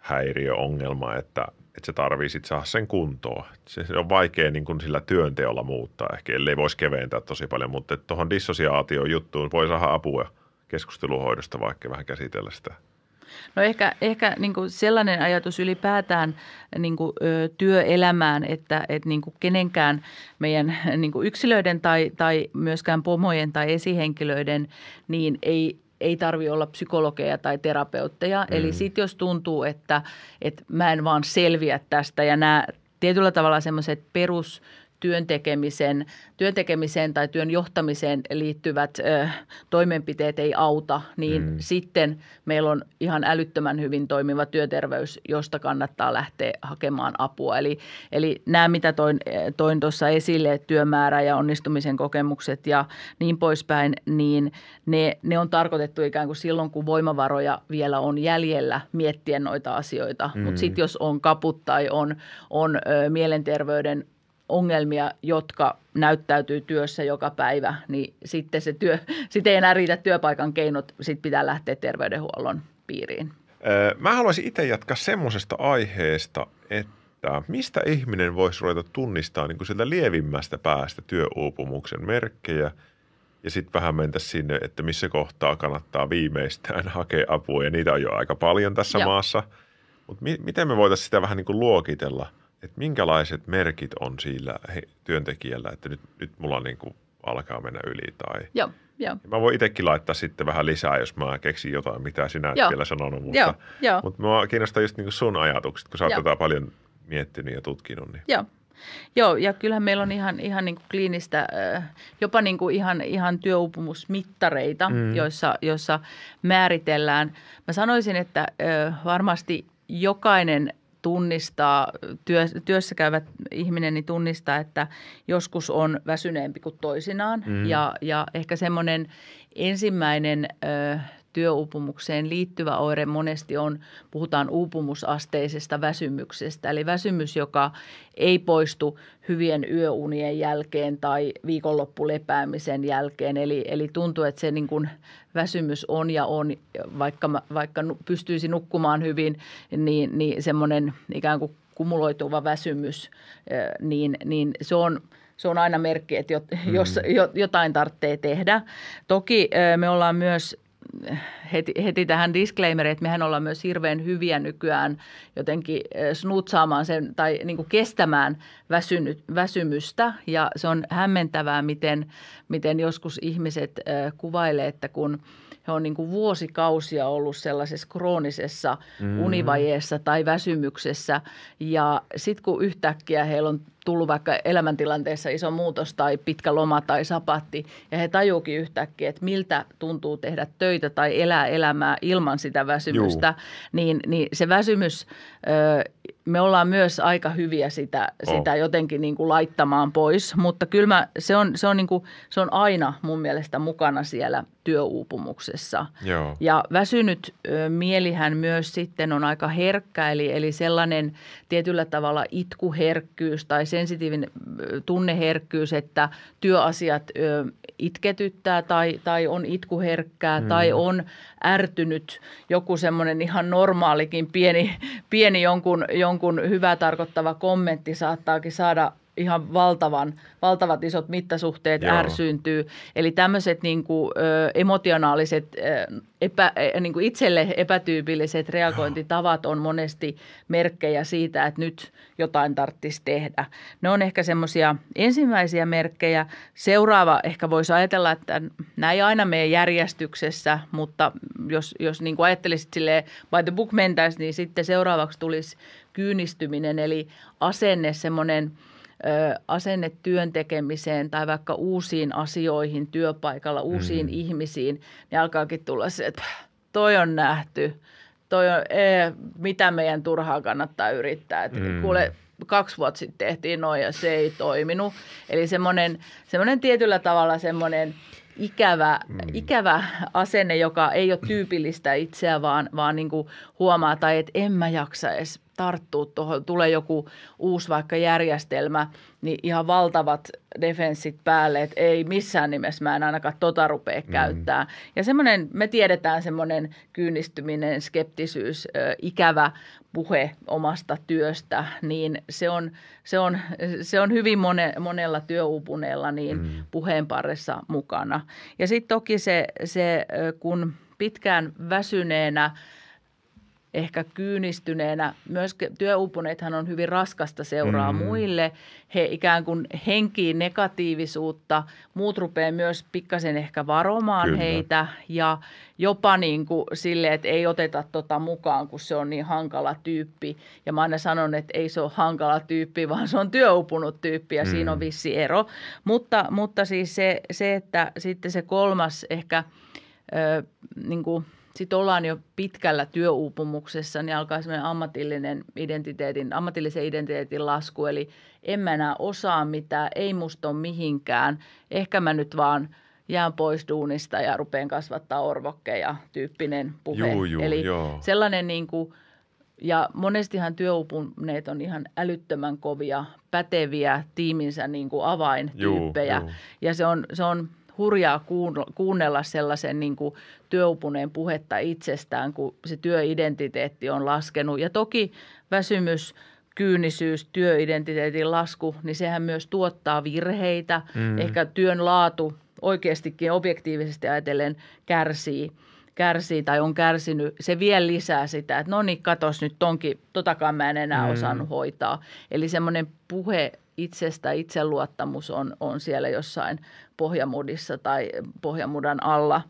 häiriöongelma, että, että se tarvii sit saada sen kuntoon. Se, se on vaikea niin kuin sillä työnteolla muuttaa ehkä, ellei voisi keventää tosi paljon, mutta tuohon dissosiaatioon juttuun voi saada apua keskusteluhoidosta vaikka vähän käsitellä sitä. No ehkä, ehkä niin kuin sellainen ajatus ylipäätään niin kuin, ö, työelämään, että, että niin kuin kenenkään meidän niin kuin yksilöiden tai, tai myöskään pomojen tai esihenkilöiden, niin ei, ei tarvi olla psykologeja tai terapeutteja. Mm. Eli sitten jos tuntuu, että, että mä en vaan selviä tästä ja nämä tietyllä tavalla semmoiset perus työn tekemisen, työn tekemiseen tai työn johtamiseen liittyvät ö, toimenpiteet ei auta, niin mm. sitten meillä on ihan älyttömän hyvin toimiva työterveys, josta kannattaa lähteä hakemaan apua. Eli, eli nämä, mitä toin, toin tuossa esille, työmäärä ja onnistumisen kokemukset ja niin poispäin, niin ne, ne on tarkoitettu ikään kuin silloin, kun voimavaroja vielä on jäljellä miettiä noita asioita. Mm. Mutta sitten jos on kaput tai on, on ö, mielenterveyden ongelmia, jotka näyttäytyy työssä joka päivä, niin sitten se työ, sitten ei enää riitä työpaikan keinot, sitten pitää lähteä terveydenhuollon piiriin. Mä haluaisin itse jatkaa semmoisesta aiheesta, että mistä ihminen voisi ruveta tunnistaa niin kuin sieltä lievimmästä päästä työuupumuksen merkkejä ja sitten vähän mentä sinne, että missä kohtaa kannattaa viimeistään hakea apua ja niitä on jo aika paljon tässä Joo. maassa. Mutta mi- miten me voitaisiin sitä vähän niin kuin luokitella, että minkälaiset merkit on sillä he, työntekijällä, että nyt, nyt mulla niin kuin alkaa mennä yli tai – Joo, joo. Mä voin itsekin laittaa sitten vähän lisää, jos mä keksin jotain, mitä sinä et Joo. vielä sanonut. Mutta, Joo, joo. mutta mua kiinnostaa just niin sun ajatukset, kun sä oot Joo. tätä paljon miettinyt ja tutkinut. Niin. Joo. Joo, ja kyllähän meillä on ihan, ihan niin kuin kliinistä, äh, jopa niin kuin ihan, ihan työuupumusmittareita, mm. joissa, joissa määritellään. Mä sanoisin, että äh, varmasti jokainen tunnistaa, työ, työssä käyvä ihminen niin tunnistaa, että joskus on väsyneempi kuin toisinaan. Mm. Ja, ja ehkä semmoinen ensimmäinen ö, työuupumukseen liittyvä oire monesti on, puhutaan uupumusasteisesta väsymyksestä. Eli väsymys, joka ei poistu hyvien yöunien jälkeen tai viikonloppulepäämisen jälkeen. Eli, eli tuntuu, että se niin kuin väsymys on ja on, vaikka, mä- vaikka pystyisi nukkumaan hyvin, niin, niin semmoinen ikään kuin kumuloituva väsymys, niin, niin se on se on aina merkki, että jot, jos, jo- jotain tarvitsee tehdä. Toki me ollaan myös heti, heti tähän disclaimeriin, että mehän ollaan myös hirveän hyviä nykyään jotenkin ö, snutsaamaan sen tai niin kuin kestämään väsynyt, väsymystä. Ja se on hämmentävää, miten, miten joskus ihmiset ö, kuvailee, että kun he on niin kuin vuosikausia ollut sellaisessa kroonisessa mm. univajeessa tai väsymyksessä ja sitten kun yhtäkkiä heillä on tullut vaikka elämäntilanteessa iso muutos tai pitkä loma tai sapatti ja he tajuukin yhtäkkiä, että miltä tuntuu tehdä töitä tai elää elämää ilman sitä väsymystä, niin, niin se väsymys, me ollaan myös aika hyviä sitä, Oh. sitä jotenkin niin kuin laittamaan pois, mutta kyllä mä, se, on, se, on niin kuin, se on aina mun mielestä mukana siellä työuupumuksessa. Joo. Ja väsynyt mielihän myös sitten on aika herkkä, eli, eli sellainen tietyllä tavalla itkuherkkyys tai sensitiivinen tunneherkkyys, että työasiat ö, itketyttää tai, tai on itkuherkkää mm. tai on ärtynyt joku semmoinen ihan normaalikin pieni, pieni jonkun, jonkun hyvää tarkoittava kommentti saattaakin saada ihan valtavan, valtavat isot mittasuhteet Joo. ärsyyntyy. Eli tämmöiset niin kuin, ö, emotionaaliset, ö, epä, niin kuin itselle epätyypilliset reagointitavat on monesti merkkejä siitä, että nyt jotain tarvitsisi tehdä. Ne on ehkä semmoisia ensimmäisiä merkkejä. Seuraava ehkä voisi ajatella, että nämä ei aina mene järjestyksessä, mutta jos, jos niin kuin ajattelisit silleen by the book mentäisiin, niin sitten seuraavaksi tulisi kyynistyminen, eli asenne, semmoinen asenne työn tekemiseen tai vaikka uusiin asioihin työpaikalla, uusiin mm. ihmisiin, niin alkaakin tulla se, että toi on nähty, toi on, ee, mitä meidän turhaa kannattaa yrittää. Että Mm. kuule, kaksi vuotta sitten tehtiin noin ja se ei toiminut. Eli semmoinen, semmoinen tietyllä tavalla semmoinen ikävä, mm. ikävä asenne, joka ei ole tyypillistä itseä, vaan, vaan niin kuin huomaa, tai että en mä jaksa edes tarttua tuohon, tulee joku uusi vaikka järjestelmä, niin ihan valtavat defenssit päälle, että ei missään nimessä mä en ainakaan tota rupea mm. käyttää. Ja semmoinen, me tiedetään semmoinen kyynistyminen, skeptisyys, ikävä puhe omasta työstä, niin se on, se on, se on hyvin mone, monella työupuneella niin mm. puheen parissa mukana. Ja sitten toki se, se, kun pitkään väsyneenä – ehkä kyynistyneenä. Myös työuupuneethan on hyvin raskasta seuraa mm. muille. He ikään kuin henkii negatiivisuutta. Muut rupeaa myös pikkasen ehkä varomaan Kyllä. heitä ja jopa niin kuin sille, että ei oteta tota mukaan, kun se on niin hankala tyyppi. Ja mä aina sanon, että ei se ole hankala tyyppi, vaan se on työupunut tyyppi ja mm. siinä on vissi ero. Mutta, mutta siis se, se, että sitten se kolmas ehkä ö, niin kuin – sitten ollaan jo pitkällä työuupumuksessa, niin alkaa semmoinen ammatillinen identiteetin, ammatillisen identiteetin lasku. Eli en mä enää osaa mitään, ei musta ole mihinkään. Ehkä mä nyt vaan jään pois duunista ja rupean kasvattaa orvokkeja tyyppinen puhe. Juu, juu, Eli joo. sellainen niin kuin, ja monestihan työuupuneet on ihan älyttömän kovia, päteviä tiiminsä niin kuin avaintyyppejä. Juu, juu. Ja se on, se on hurjaa kuunnella sellaisen niin kuin työupuneen puhetta itsestään, kun se työidentiteetti on laskenut. Ja toki väsymys, kyynisyys, työidentiteetin lasku, niin sehän myös tuottaa virheitä. Mm. Ehkä työn laatu oikeastikin objektiivisesti ajatellen kärsii kärsii tai on kärsinyt, se vielä lisää sitä, että no niin, katos nyt tonkin, totakaan mä en enää mm. osannut hoitaa. Eli semmoinen puhe itsestä, itseluottamus on, on siellä jossain pohjamudissa tai pohjamudan alla.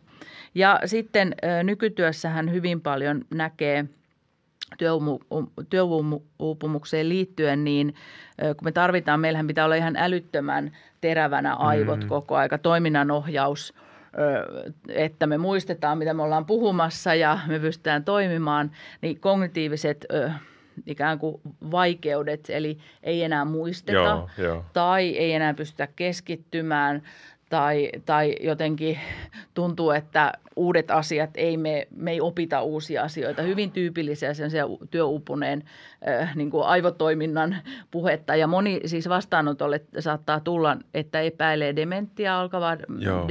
Ja sitten nykytyössähän hyvin paljon näkee työuupumukseen liittyen, niin kun me tarvitaan, meillähän pitää olla ihan älyttömän terävänä aivot mm. koko aika, toiminnanohjaus, että me muistetaan, mitä me ollaan puhumassa ja me pystytään toimimaan, niin kognitiiviset ikään kuin vaikeudet, eli ei enää muisteta joo, joo. tai ei enää pystytä keskittymään tai, tai jotenkin tuntuu, että uudet asiat, ei me, me ei opita uusia asioita. Hyvin tyypillisiä sen työupuneen äh, niin kuin aivotoiminnan puhetta. Ja moni siis vastaanotolle saattaa tulla, että epäilee dementia, alkavaa Joo.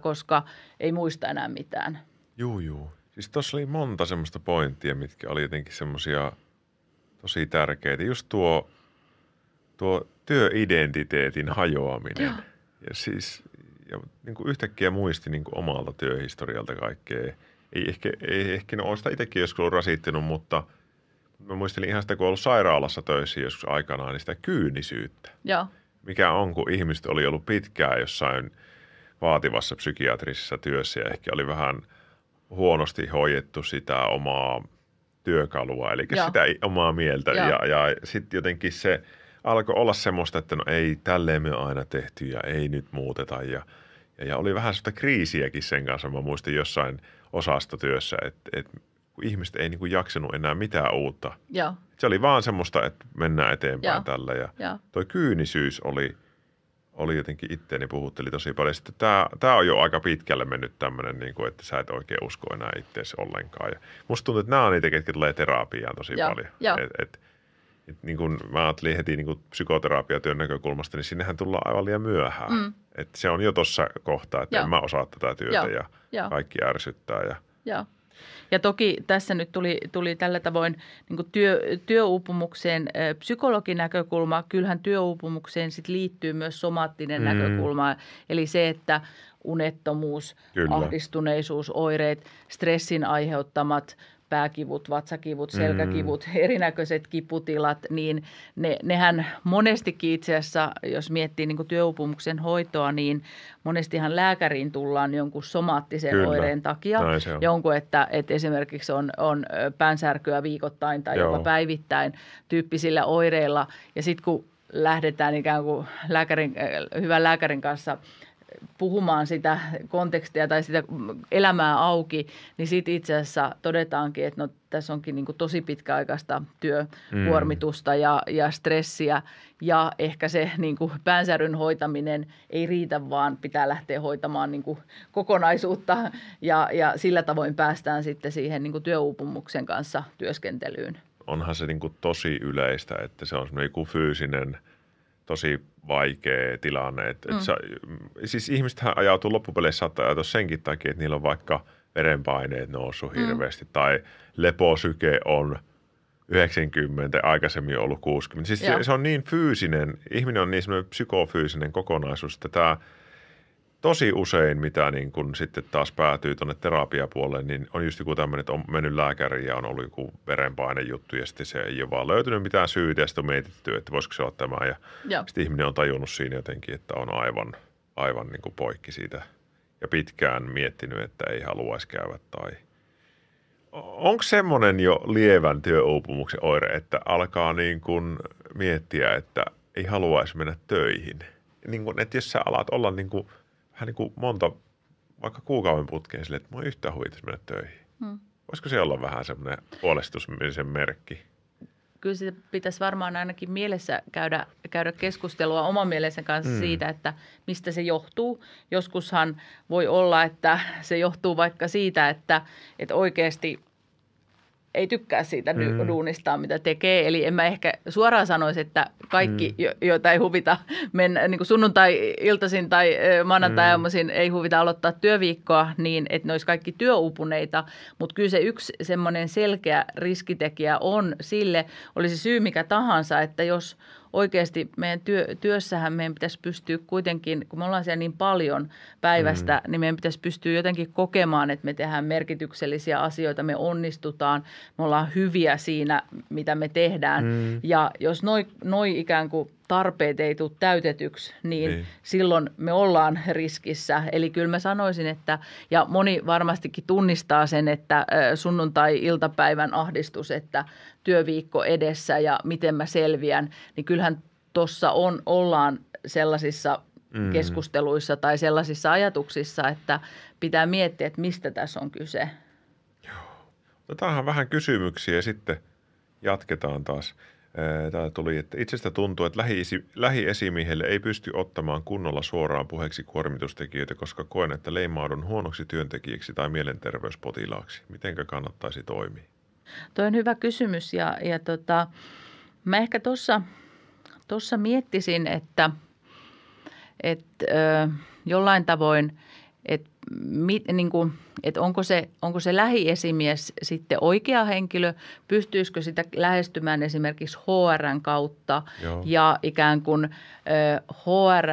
koska ei muista enää mitään. Juu, juu. Siis tuossa oli monta semmoista pointtia, mitkä oli jotenkin semmoisia tosi tärkeitä. Just tuo, tuo työidentiteetin hajoaminen. Joo. Ja siis ja niin kuin yhtäkkiä muisti niin kuin omalta työhistorialta kaikkea. Ei ehkä, ei ehkä no, ole sitä itsekin joskus ollut rasittunut, mutta mä muistelin ihan sitä, kun ollut sairaalassa töissä joskus aikanaan, niin sitä kyynisyyttä. Joo. Mikä on, kun ihmiset oli ollut pitkään jossain vaativassa psykiatrisessa työssä ja ehkä oli vähän huonosti hoidettu sitä omaa työkalua, eli Joo. sitä omaa mieltä. Joo. Ja, ja sitten jotenkin se alkoi olla semmoista, että no ei, tälleen me on aina tehty ja ei nyt muuteta. Ja, ja, ja oli vähän sellaista kriisiäkin sen kanssa. Mä muistin jossain osastotyössä, että, että ihmiset ei niin kuin jaksanut enää mitään uutta. Joo. Se oli vaan semmoista, että mennään eteenpäin Joo. tällä. Ja Joo. toi kyynisyys oli, oli jotenkin itteeni puhutteli tosi paljon. Sitten tämä, tämä on jo aika pitkälle mennyt tämmöinen, niin kuin, että sä et oikein usko enää itseäsi ollenkaan. Ja musta tuntuu, että nämä on niitä, ketkä tulee terapiaan tosi Joo. paljon. Joo. Et, et, et niin kuin mä ajattelin heti niin kuin psykoterapiatyön näkökulmasta, niin sinnehän tullaan aivan liian myöhään. Mm. Et se on jo tuossa kohtaa, että Joo. en mä osaa tätä työtä Joo. ja Joo. kaikki ärsyttää. Ja... Joo. Ja toki tässä nyt tuli, tuli tällä tavoin niin työ, työuupumukseen psykologin näkökulma. Kyllähän työuupumukseen sit liittyy myös somaattinen mm. näkökulma. Eli se, että unettomuus, Kyllä. ahdistuneisuus, oireet, stressin aiheuttamat – pääkivut, vatsakivut, selkäkivut, mm. erinäköiset kiputilat, niin ne, nehän monestikin itse asiassa, jos miettii niin työupumuksen hoitoa, niin monestihan lääkäriin tullaan jonkun somaattisen Kyllä. oireen takia. Jonkun, että, että esimerkiksi on, on päänsärkyä viikoittain tai Joo. jopa päivittäin tyyppisillä oireilla. Ja sitten kun lähdetään ikään kuin lääkärin, hyvän lääkärin kanssa – puhumaan sitä kontekstia tai sitä elämää auki, niin sitten itse asiassa todetaankin, että no, tässä onkin niin kuin tosi pitkäaikaista työkuormitusta mm. ja, ja stressiä ja ehkä se niin kuin päänsäryn hoitaminen ei riitä, vaan pitää lähteä hoitamaan niin kuin kokonaisuutta ja, ja sillä tavoin päästään sitten siihen niin kuin työuupumuksen kanssa työskentelyyn. onhan se niin kuin tosi yleistä, että se on semmoinen fyysinen, tosi vaikea tilanne. Et, mm. et sä, siis ihmisethän ajautuu loppupeleissä saattaa ajautua senkin takia, että niillä on vaikka verenpaineet noussut mm. hirveästi tai leposyke on 90, aikaisemmin ollut 60. Siis se, se on niin fyysinen, ihminen on niin semmoinen psykofyysinen kokonaisuus, että tämä – tosi usein, mitä niin kun sitten taas päätyy tuonne terapiapuolelle, niin on just joku tämmöinen, että on mennyt lääkäriin ja on ollut joku verenpainejuttu ja sitten se ei ole vaan löytynyt mitään syytä ja sitten on mietitty, että voisiko se olla tämä ja Joo. sitten ihminen on tajunnut siinä jotenkin, että on aivan, aivan niin kuin poikki siitä ja pitkään miettinyt, että ei haluaisi käydä tai Onko semmoinen jo lievän työuupumuksen oire, että alkaa niin kuin miettiä, että ei haluaisi mennä töihin? Niin kuin, että jos sä alat olla niin kuin vähän niin kuin monta, vaikka kuukauden putkeen sille, että mä oon yhtään huvitus mennä töihin. Hmm. Voisiko se olla vähän semmoinen huolestusmisen merkki? Kyllä sitä pitäisi varmaan ainakin mielessä käydä, käydä keskustelua oman mielensä kanssa hmm. siitä, että mistä se johtuu. Joskushan voi olla, että se johtuu vaikka siitä, että, että oikeasti ei tykkää siitä mm. duunista, mitä tekee. Eli en mä ehkä suoraan sanoisi, että kaikki, mm. joita ei huvita mennä niin kuin sunnuntai-iltaisin tai maanantai mm. ei huvita aloittaa työviikkoa, niin että ne olisi kaikki työuupuneita. Mutta kyllä se yksi semmoinen selkeä riskitekijä on sille, olisi syy mikä tahansa, että jos – oikeasti meidän työ, työssähän meidän pitäisi pystyä kuitenkin, kun me ollaan siellä niin paljon päivästä, mm. niin meidän pitäisi pystyä jotenkin kokemaan, että me tehdään merkityksellisiä asioita, me onnistutaan, me ollaan hyviä siinä, mitä me tehdään. Mm. Ja jos noin noi ikään kuin tarpeet ei tule täytetyksi, niin, niin silloin me ollaan riskissä. Eli kyllä mä sanoisin, että, ja moni varmastikin tunnistaa sen, että sunnuntai-iltapäivän ahdistus, että työviikko edessä ja miten mä selviän, niin kyllähän tuossa on, ollaan sellaisissa mm. keskusteluissa tai sellaisissa ajatuksissa, että pitää miettiä, että mistä tässä on kyse. Joo. Otetaan vähän kysymyksiä ja sitten jatketaan taas. Täällä tuli, että itsestä tuntuu, että lähiesimiehelle ei pysty ottamaan kunnolla suoraan puheeksi kuormitustekijöitä, koska koen, että leimaudun huonoksi työntekijäksi tai mielenterveyspotilaaksi. Mitenkä kannattaisi toimia? Tuo on hyvä kysymys ja, ja tota, mä ehkä tuossa miettisin, että, että ö, jollain tavoin, että mit, niin kuin, että onko se, onko se lähiesimies sitten oikea henkilö, pystyisikö sitä lähestymään esimerkiksi HRn kautta Joo. ja ikään kuin ö, HR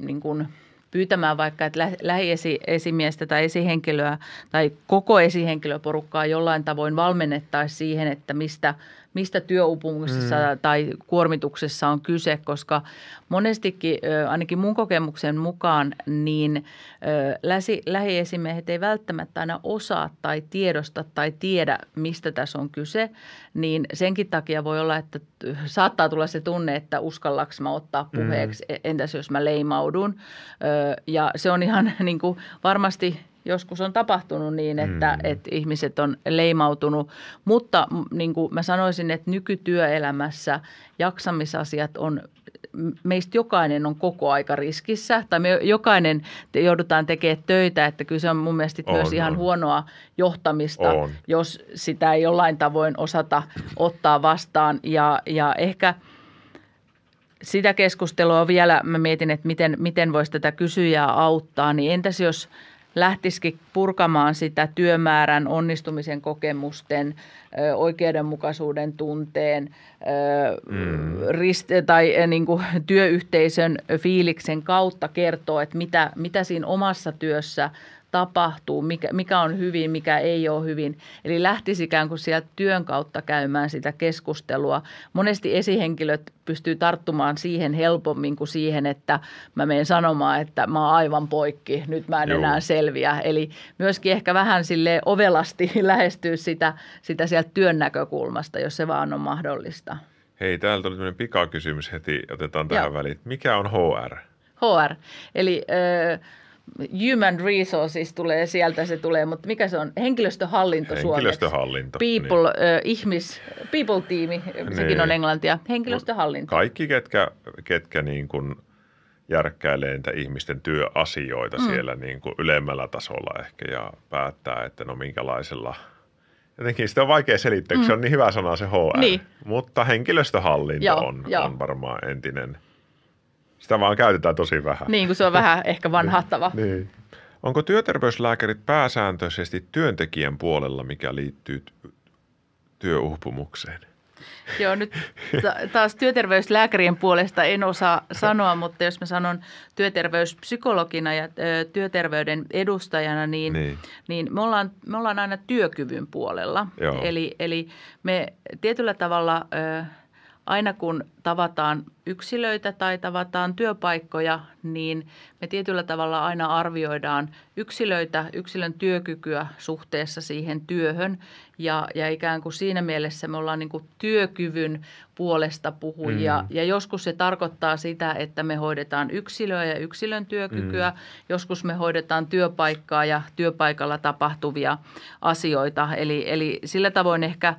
niin kuin – pyytämään vaikka, että lähiesimiestä tai esihenkilöä tai koko esihenkilöporukkaa jollain tavoin valmennettaisiin siihen, että mistä, mistä työupumuksessa mm. tai kuormituksessa on kyse, koska monestikin, ainakin mun kokemuksen mukaan, niin lähiesimiehet ei välttämättä aina osaa tai tiedosta tai tiedä, mistä tässä on kyse, niin senkin takia voi olla, että saattaa tulla se tunne, että uskallaks mä ottaa mm. puheeksi, mm. entäs jos mä leimaudun. Ja se on ihan niin kuin varmasti joskus on tapahtunut niin, että, mm. että ihmiset on leimautunut. Mutta niin kuin mä sanoisin, että nykytyöelämässä jaksamisasiat on meistä jokainen on koko aika riskissä, tai me jokainen joudutaan tekemään töitä, että kyllä se on mun mielestä on, myös on. ihan huonoa johtamista, on. jos sitä ei jollain tavoin osata ottaa vastaan. Ja, ja ehkä sitä keskustelua vielä, mä mietin, että miten, miten voisi tätä kysyjää auttaa, niin entäs jos lähtisikin purkamaan sitä työmäärän, onnistumisen kokemusten, oikeudenmukaisuuden tunteen mm. rist- tai niin kuin työyhteisön fiiliksen kautta kertoo, että mitä, mitä siinä omassa työssä tapahtuu, mikä, mikä on hyvin, mikä ei ole hyvin. Eli lähtisi ikään kuin sieltä työn kautta käymään sitä keskustelua. Monesti esihenkilöt pystyy tarttumaan siihen helpommin kuin siihen, että mä menen sanomaan, että mä oon aivan poikki, nyt mä en Joo. enää selviä. Eli myöskin ehkä vähän sille ovelasti lähestyä sitä, sitä sieltä työn näkökulmasta, jos se vaan on mahdollista. Hei, täältä tuli tämmöinen pikakysymys heti, otetaan tähän Joo. väliin. Mikä on HR? HR, eli... Ö, Human resources tulee sieltä, se tulee, mutta mikä se on? Henkilöstöhallinto, Henkilöstöhallinto. Suomeksi. People, niin. äh, ihmis, people-tiimi, sekin niin. on englantia. Henkilöstöhallinto. Kaikki, ketkä, ketkä niin kuin järkkäilee niitä ihmisten työasioita mm. siellä niin kuin ylemmällä tasolla ehkä ja päättää, että no minkälaisella Jotenkin sitä on vaikea selittää, kun se on niin hyvä sana se HR. Niin. Mutta henkilöstöhallinto Joo, on, joo. on varmaan entinen. Sitä vaan käytetään tosi vähän. Niin kuin se on vähän ehkä vanhattava. Niin. Onko työterveyslääkärit pääsääntöisesti työntekijän puolella, mikä liittyy t- työuupumukseen? Joo, nyt ta- taas työterveyslääkärien puolesta en osaa sanoa, mutta jos mä sanon työterveyspsykologina ja työterveyden edustajana, niin, Niin. niin. niin me, ollaan, me ollaan aina työkyvyn puolella. Joo. Eli, eli me tietyllä tavalla aina kun tavataan yksilöitä tai tavataan työpaikkoja, niin me tietyllä tavalla aina arvioidaan yksilöitä, yksilön työkykyä suhteessa siihen työhön. Ja, ja ikään kuin siinä mielessä me ollaan niin kuin työkyvyn puolesta puhujia. Mm. Ja joskus se tarkoittaa sitä, että me hoidetaan yksilöä ja yksilön työkykyä. Joskus me hoidetaan työpaikkaa ja työpaikalla tapahtuvia asioita. Eli, eli sillä tavoin ehkä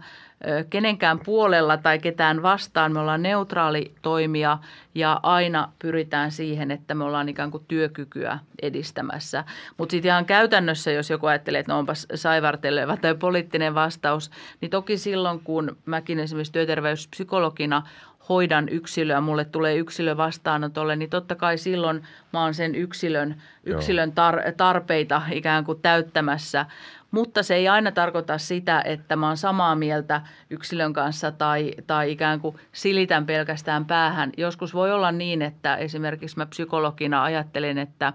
kenenkään puolella tai ketään vastaan. Me ollaan neutraali toimija ja aina pyritään siihen, että me ollaan ikään kuin työkykyä edistämässä. Mutta sitten ihan käytännössä, jos joku ajattelee, että no onpas saivarteleva tai poliittinen vastaus, niin toki silloin, kun mäkin esimerkiksi työterveyspsykologina hoidan yksilöä, mulle tulee yksilö vastaanotolle, niin totta kai silloin mä oon sen yksilön, yksilön tar- tarpeita ikään kuin täyttämässä. Mutta se ei aina tarkoita sitä, että mä oon samaa mieltä yksilön kanssa tai, tai ikään kuin silitän pelkästään päähän. Joskus voi olla niin, että esimerkiksi mä psykologina ajattelen, että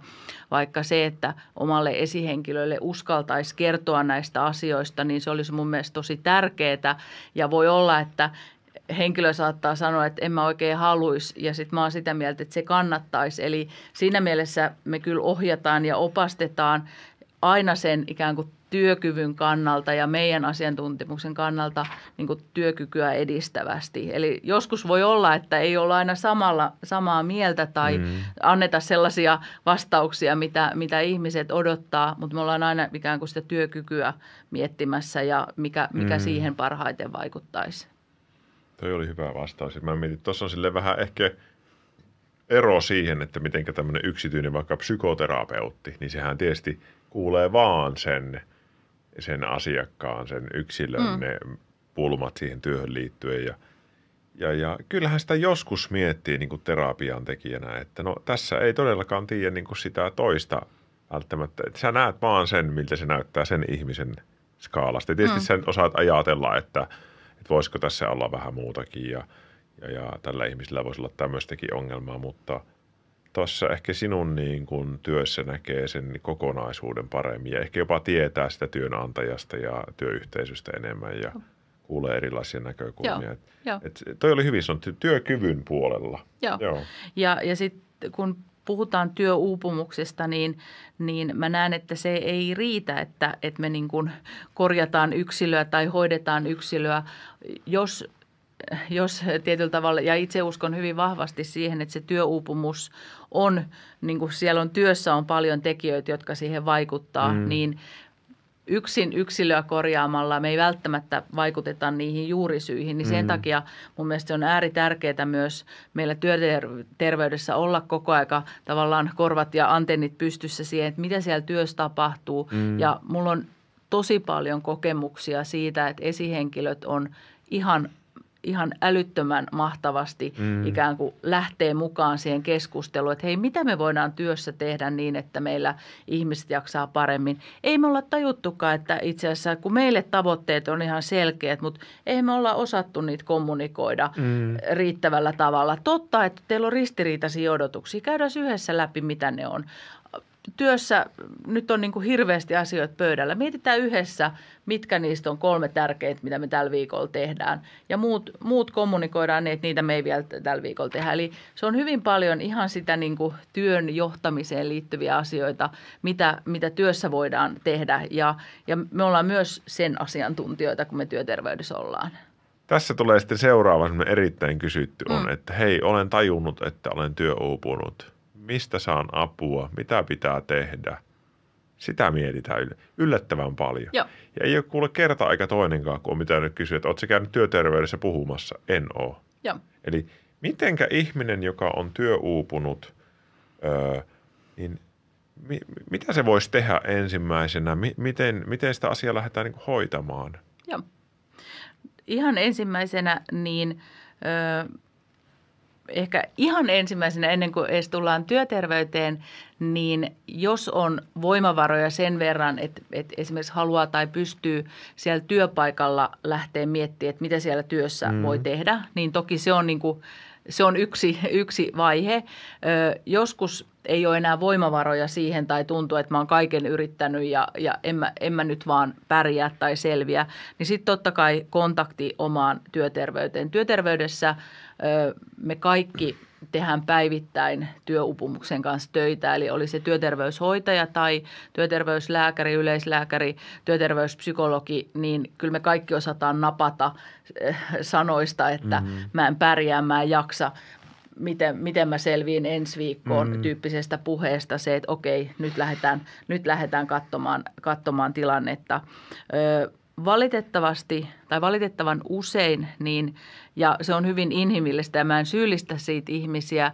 vaikka se, että omalle esihenkilölle uskaltaisi kertoa näistä asioista, niin se olisi mun mielestä tosi tärkeää. Ja voi olla, että henkilö saattaa sanoa, että en mä oikein haluaisi ja sitten mä oon sitä mieltä, että se kannattaisi. Eli siinä mielessä me kyllä ohjataan ja opastetaan aina sen ikään kuin työkyvyn kannalta ja meidän asiantuntemuksen kannalta niin kuin työkykyä edistävästi. Eli joskus voi olla, että ei olla aina samalla, samaa mieltä tai Mm. anneta sellaisia vastauksia, mitä, mitä ihmiset odottaa, mutta me ollaan aina ikään kuin sitä työkykyä miettimässä ja mikä, mikä Mm. siihen parhaiten vaikuttaisi. Toi oli hyvä vastaus. Mä mietin, tuossa on sille vähän ehkä ero siihen, että miten tämmöinen yksityinen vaikka psykoterapeutti, niin sehän tietysti kuulee vaan sen, sen asiakkaan, sen yksilön mm. Ne pulmat siihen työhön liittyen. Ja, ja, ja kyllähän sitä joskus miettii niin kuin terapian tekijänä, että no tässä ei todellakaan tiedä niin kuin sitä toista välttämättä. Että sä näet vaan sen, miltä se näyttää sen ihmisen skaalasta. Ja tietysti mm. Sen osaat ajatella, että, että voisiko tässä olla vähän muutakin ja, ja, ja tällä ihmisellä voisi olla tämmöistäkin ongelmaa, mutta tuossa ehkä sinun niin kuin työssä näkee sen kokonaisuuden paremmin ja ehkä jopa tietää sitä työnantajasta ja työyhteisöstä enemmän ja kuulee erilaisia näkökulmia. Joo, Et, et toi oli hyvin sanottu työkyvyn puolella. Joo. Joo. Ja, ja sitten kun puhutaan työuupumuksesta, niin, niin mä näen, että se ei riitä, että, että me niin kuin korjataan yksilöä tai hoidetaan yksilöä, jos jos tietyllä tavalla, ja itse uskon hyvin vahvasti siihen, että se työuupumus on, niin kuin siellä on työssä on paljon tekijöitä, jotka siihen vaikuttaa, Mm. niin yksin yksilöä korjaamalla me ei välttämättä vaikuteta niihin juurisyihin, niin sen Mm. takia mun mielestä se on ääritärkeää myös meillä työterveydessä olla koko aika tavallaan korvat ja antennit pystyssä siihen, että mitä siellä työssä tapahtuu. Mm. Ja mulla on tosi paljon kokemuksia siitä, että esihenkilöt on ihan ihan älyttömän mahtavasti Mm. ikään kuin lähtee mukaan siihen keskusteluun, että hei, mitä me voidaan työssä tehdä niin, että meillä ihmiset jaksaa paremmin. Ei me olla tajuttukaan, että itse asiassa kun meille tavoitteet on ihan selkeät, mutta ei me olla osattu niitä kommunikoida Mm. riittävällä tavalla. Totta, että teillä on ristiriitaisia odotuksia. Käydään yhdessä läpi, mitä ne on. Työssä nyt on niin kuin hirveästi asioita pöydällä. Mietitään yhdessä, mitkä niistä on kolme tärkeintä, mitä me tällä viikolla tehdään. Ja muut, muut kommunikoidaan niin, että niitä me ei vielä tällä viikolla tehdä. Eli se on hyvin paljon ihan sitä niin kuin työn johtamiseen liittyviä asioita, mitä, mitä työssä voidaan tehdä. Ja, ja me ollaan myös sen asiantuntijoita, kun me työterveydessä ollaan. Tässä tulee sitten seuraava erittäin kysytty on, Mm. että hei, olen tajunnut, että olen työuupunut. Mistä saan apua? Mitä pitää tehdä? Sitä mietitään yl- yllättävän paljon. Joo. Ja ei ole kuule kerta aika toinenkaan, kun on mitä nyt kysyä, että ootko käynyt työterveydessä puhumassa? En oo. Joo. Eli mitenkä ihminen, joka on työuupunut, öö, niin mi- mitä se voisi tehdä ensimmäisenä? Mi- miten, miten sitä asiaa lähdetään niin hoitamaan? Joo. ihan ensimmäisenä niin ö, ehkä ihan ensimmäisenä ennen kuin edes tullaan työterveyteen, niin jos on voimavaroja sen verran, että, että esimerkiksi haluaa tai pystyy siellä työpaikalla lähteä miettimään, että mitä siellä työssä mm. voi tehdä, niin toki se on, niin kuin, se on yksi, yksi vaihe. Ö, joskus ei ole enää voimavaroja siihen tai tuntuu, että mä oon kaiken yrittänyt ja, ja en, mä, en mä nyt vaan pärjää tai selviä, niin sitten totta kai kontakti omaan työterveyteen. Työterveydessä me kaikki tehdään päivittäin työupumuksen kanssa töitä, eli oli se työterveyshoitaja tai työterveyslääkäri, yleislääkäri, työterveyspsykologi, niin kyllä me kaikki osataan napata sanoista, että mm-hmm. mä en pärjää, mä en jaksa, miten, miten mä selviin ensi viikkoon mm. tyyppisestä puheesta se, että okei, nyt lähdetään, nyt lähdetään katsomaan, katsomaan tilannetta. Ö, valitettavasti tai valitettavan usein, niin, ja se on hyvin inhimillistä ja mä en syyllistä siitä ihmisiä,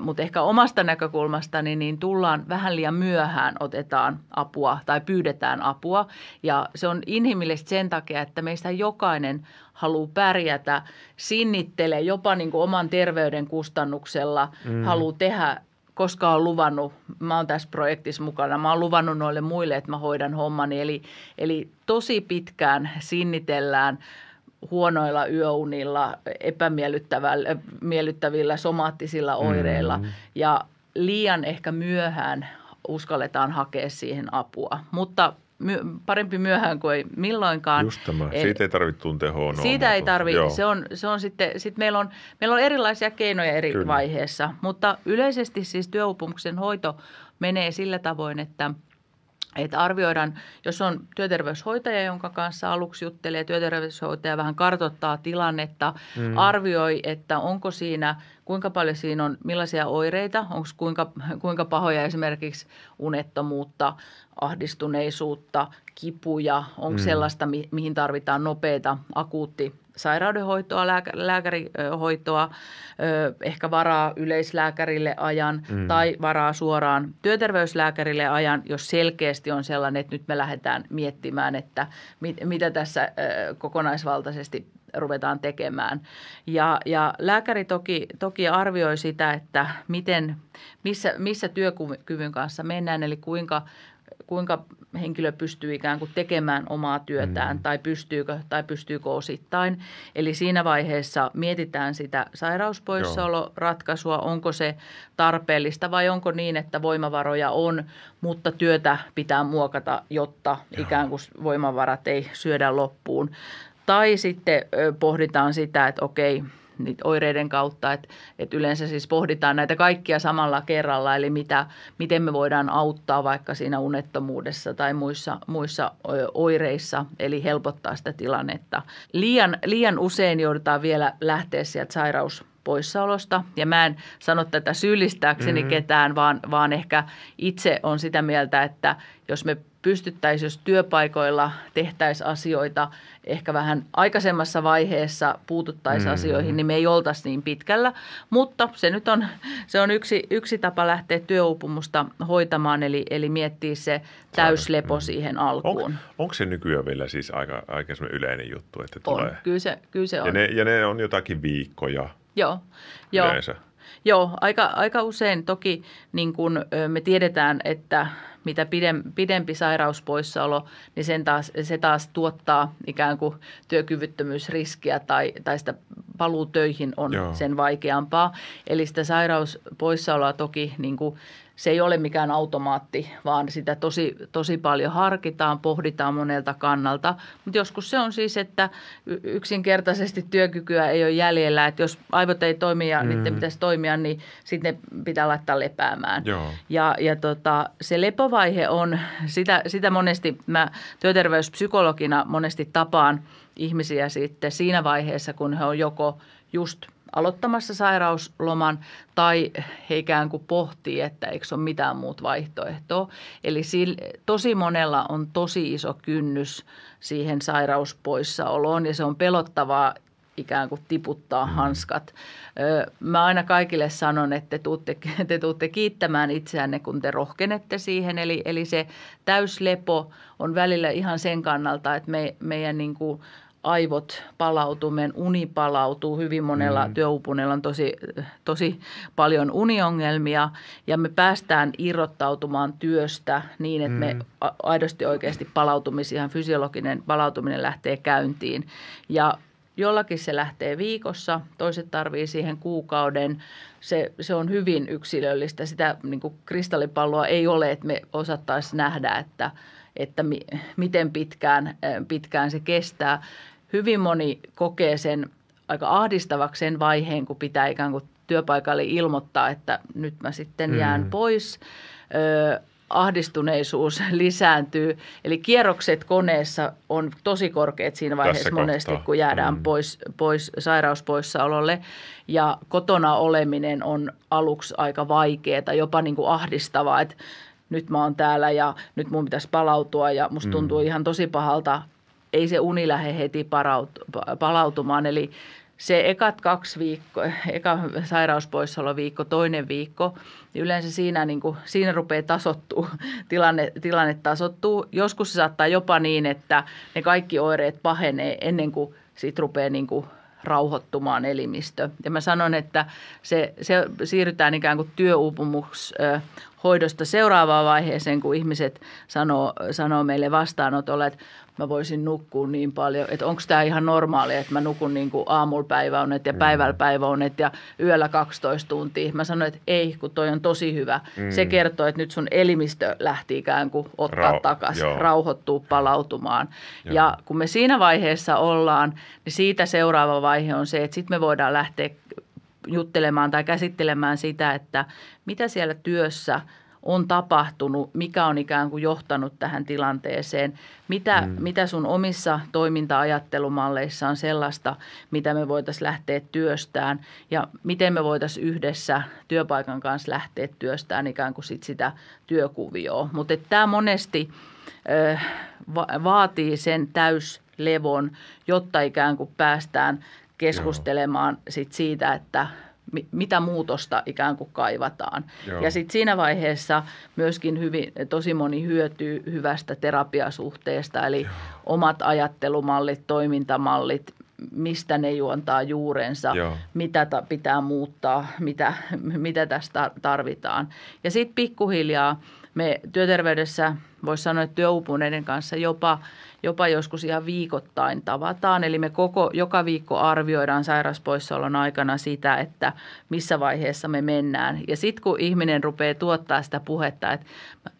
mutta ehkä omasta näkökulmastani niin tullaan vähän liian myöhään, otetaan apua tai pyydetään apua. Ja se on inhimillistä sen takia, että meistä jokainen haluaa pärjätä, sinnittelee jopa niin kuin oman terveyden kustannuksella, mm. haluaa tehdä koska olen luvannut, mä oon tässä projektissa mukana, mä oon luvannut noille muille, että mä hoidan hommani. Eli, eli tosi pitkään sinnitellään huonoilla yöunilla, epämiellyttävillä somaattisilla oireilla mm. ja liian ehkä myöhään uskalletaan hakea siihen apua. Mutta my, parempi myöhään kuin ei milloinkaan. Just tämä. Siitä ei tarvitse tuntea huonoa. Siitä ei tarvitse. Se on, se on sitten, sit meillä, on, meillä on erilaisia keinoja eri Kyllä. vaiheessa, mutta yleisesti siis työupumuksen hoito menee sillä tavoin, että – että arvioidaan, jos on työterveyshoitaja, jonka kanssa aluksi juttelee, työterveyshoitaja vähän kartottaa tilannetta, mm. arvioi, että onko siinä, kuinka paljon siinä on, millaisia oireita, onko kuinka, kuinka pahoja esimerkiksi unettomuutta, ahdistuneisuutta, kipuja, onko mm. sellaista, mi- mihin tarvitaan nopeita akuutti sairaudenhoitoa, lääkä, lääkärihoitoa, ehkä varaa yleislääkärille ajan mm. tai varaa suoraan työterveyslääkärille ajan, jos selkeästi on sellainen, että nyt me lähdetään miettimään, että mit, mitä tässä kokonaisvaltaisesti ruvetaan tekemään. Ja, ja lääkäri toki, toki arvioi sitä, että miten, missä, missä työkyvyn kanssa mennään, eli kuinka kuinka henkilö pystyy ikään kuin tekemään omaa työtään mm. tai, pystyykö, tai pystyykö osittain. Eli siinä vaiheessa mietitään sitä sairauspoissaoloratkaisua, onko se tarpeellista vai onko niin, että voimavaroja on, mutta työtä pitää muokata, jotta Joo. ikään kuin voimavarat ei syödä loppuun. Tai sitten pohditaan sitä, että okei, niitä oireiden kautta, että, että yleensä siis pohditaan näitä kaikkia samalla kerralla, eli mitä, miten me voidaan auttaa vaikka siinä unettomuudessa tai muissa, muissa oireissa, eli helpottaa sitä tilannetta. Liian, liian usein joudutaan vielä lähteä sieltä sairaus poissaolosta. Ja mä en sano tätä syyllistääkseni mm-hmm. ketään, vaan, vaan ehkä itse on sitä mieltä, että jos me pystyttäisiin, jos työpaikoilla tehtäisiin asioita ehkä vähän aikaisemmassa vaiheessa puututtaisiin mm. asioihin, niin me ei oltaisi niin pitkällä. Mutta se nyt on, se on yksi, yksi tapa lähteä työuupumusta hoitamaan, eli, eli miettiä se täyslepo mm. siihen alkuun. On, onko se nykyään vielä siis aika, aika yleinen juttu, että on, tulee? Kyllä se, kyllä se on. Ja ne, ja ne on jotakin viikkoja Joo, yleensä. joo. Joo, aika, aika usein toki niin kun, me tiedetään, että mitä pidempi sairauspoissaolo, niin sen taas, se taas tuottaa ikään kuin työkyvyttömyysriskiä tai, tai sitä paluu töihin on Joo. sen vaikeampaa. Eli sitä sairauspoissaoloa toki niin kuin se ei ole mikään automaatti, vaan sitä tosi, tosi paljon harkitaan, pohditaan monelta kannalta. Mutta joskus se on siis, että yksinkertaisesti työkykyä ei ole jäljellä. Että jos aivot ei toimi ja mm. niiden pitäisi toimia, niin sitten ne pitää laittaa lepäämään. Joo. Ja, ja tota, se lepovaihe on, sitä, sitä monesti mä työterveyspsykologina monesti tapaan ihmisiä sitten siinä vaiheessa, kun he on joko just – aloittamassa sairausloman tai he ikään kuin pohtii, että eikö ole mitään muut vaihtoehtoa. Eli tosi monella on tosi iso kynnys siihen sairauspoissaoloon ja se on pelottavaa ikään kuin tiputtaa mm. hanskat. Mä aina kaikille sanon, että te tuutte, te tuutte kiittämään itseänne, kun te rohkenette siihen. Eli, eli se täyslepo on välillä ihan sen kannalta, että me, meidän niin kuin aivot palautuu, meidän uni palautuu. Hyvin monella mm. työupuneella on tosi, tosi paljon uniongelmia ja me päästään irrottautumaan työstä niin, että mm. me aidosti oikeasti palautumisi, ihan fysiologinen palautuminen lähtee käyntiin. Ja jollakin se lähtee viikossa, toiset tarvii siihen kuukauden. Se, se on hyvin yksilöllistä. Sitä niin kuin kristallipalloa ei ole, että me osattaisiin nähdä, että, että mi, miten pitkään, pitkään se kestää hyvin moni kokee sen aika ahdistavaksi sen vaiheen, kun pitää ikään kuin työpaikalle ilmoittaa, että nyt mä sitten jään mm. pois. Ö, ahdistuneisuus lisääntyy. Eli kierrokset koneessa on tosi korkeat siinä vaiheessa Tässä monesti, kohtaa. kun jäädään mm. pois, pois sairauspoissaololle. Ja kotona oleminen on aluksi aika vaikeaa, jopa niin kuin ahdistavaa, että nyt mä oon täällä ja nyt mun pitäisi palautua ja musta tuntuu mm. ihan tosi pahalta ei se uni lähde heti palautumaan. Eli se ekat kaksi viikkoa, eka sairauspoissaoloviikko, toinen viikko, niin yleensä siinä, niin kuin, siinä rupeaa tasottuu, tilanne, tilanne tasottuu. Joskus se saattaa jopa niin, että ne kaikki oireet pahenee ennen kuin siitä rupeaa niin kuin rauhoittumaan elimistö. Ja mä sanon, että se, se siirrytään ikään kuin työuupumuks hoidosta seuraavaan vaiheeseen, kun ihmiset sanoo, sanoo meille vastaanotolle, että mä voisin nukkua niin paljon, että onko tämä ihan normaalia, että mä nukun niin kuin aamulla päiväunet ja mm. päivällä päiväunet ja yöllä 12 tuntia. Mä sanoin, että ei, kun toi on tosi hyvä. Mm. Se kertoo, että nyt sun elimistö lähti ikään kuin ottaa Rau- takaisin, rauhoittuu palautumaan. Joo. Ja kun me siinä vaiheessa ollaan, niin siitä seuraava vaihe on se, että sitten me voidaan lähteä juttelemaan tai käsittelemään sitä, että mitä siellä työssä – on tapahtunut, mikä on ikään kuin johtanut tähän tilanteeseen, mitä, mm. mitä sun omissa toiminta-ajattelumalleissa on sellaista, mitä me voitaisiin lähteä työstään ja miten me voitaisiin yhdessä työpaikan kanssa lähteä työstään ikään kuin sit sitä työkuvioa. Mutta tämä monesti ö, va- vaatii sen täyslevon, jotta ikään kuin päästään keskustelemaan sit siitä, että mitä muutosta ikään kuin kaivataan. Joo. Ja sitten siinä vaiheessa myöskin hyvin, tosi moni hyötyy hyvästä terapiasuhteesta, eli Joo. omat ajattelumallit, toimintamallit, mistä ne juontaa juurensa, Joo. mitä ta- pitää muuttaa, mitä, mitä tästä tarvitaan. Ja sitten pikkuhiljaa me työterveydessä, voisi sanoa, että työupuneiden kanssa jopa – jopa joskus ihan viikoittain tavataan. Eli me koko, joka viikko arvioidaan sairauspoissaolon aikana sitä, että missä vaiheessa me mennään. Ja sitten kun ihminen rupeaa tuottaa sitä puhetta, että,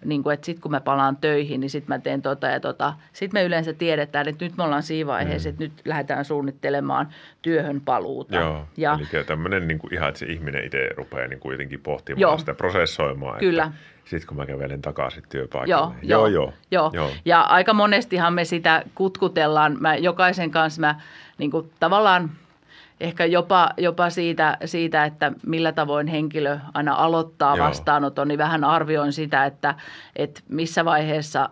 niin kuin, että sitten kun mä palaan töihin, niin sitten mä teen tota ja tota. Sitten me yleensä tiedetään, että nyt me ollaan siinä vaiheessa, mm. että nyt lähdetään suunnittelemaan työhön paluuta. Joo, ja, eli tämmöinen niin kuin ihan, että se ihminen itse rupeaa niin kuin jotenkin pohtimaan joo, sitä, prosessoimaan. Kyllä. Että sitten kun mä kävelen takaisin työpaikalle. Joo, joo, joo, joo. joo. Ja aika monestihan me sitä kutkutellaan. Mä jokaisen kanssa mä niin kuin, tavallaan ehkä jopa, jopa siitä, siitä, että millä tavoin henkilö aina aloittaa joo. vastaanoton, niin vähän arvioin sitä, että, että missä vaiheessa,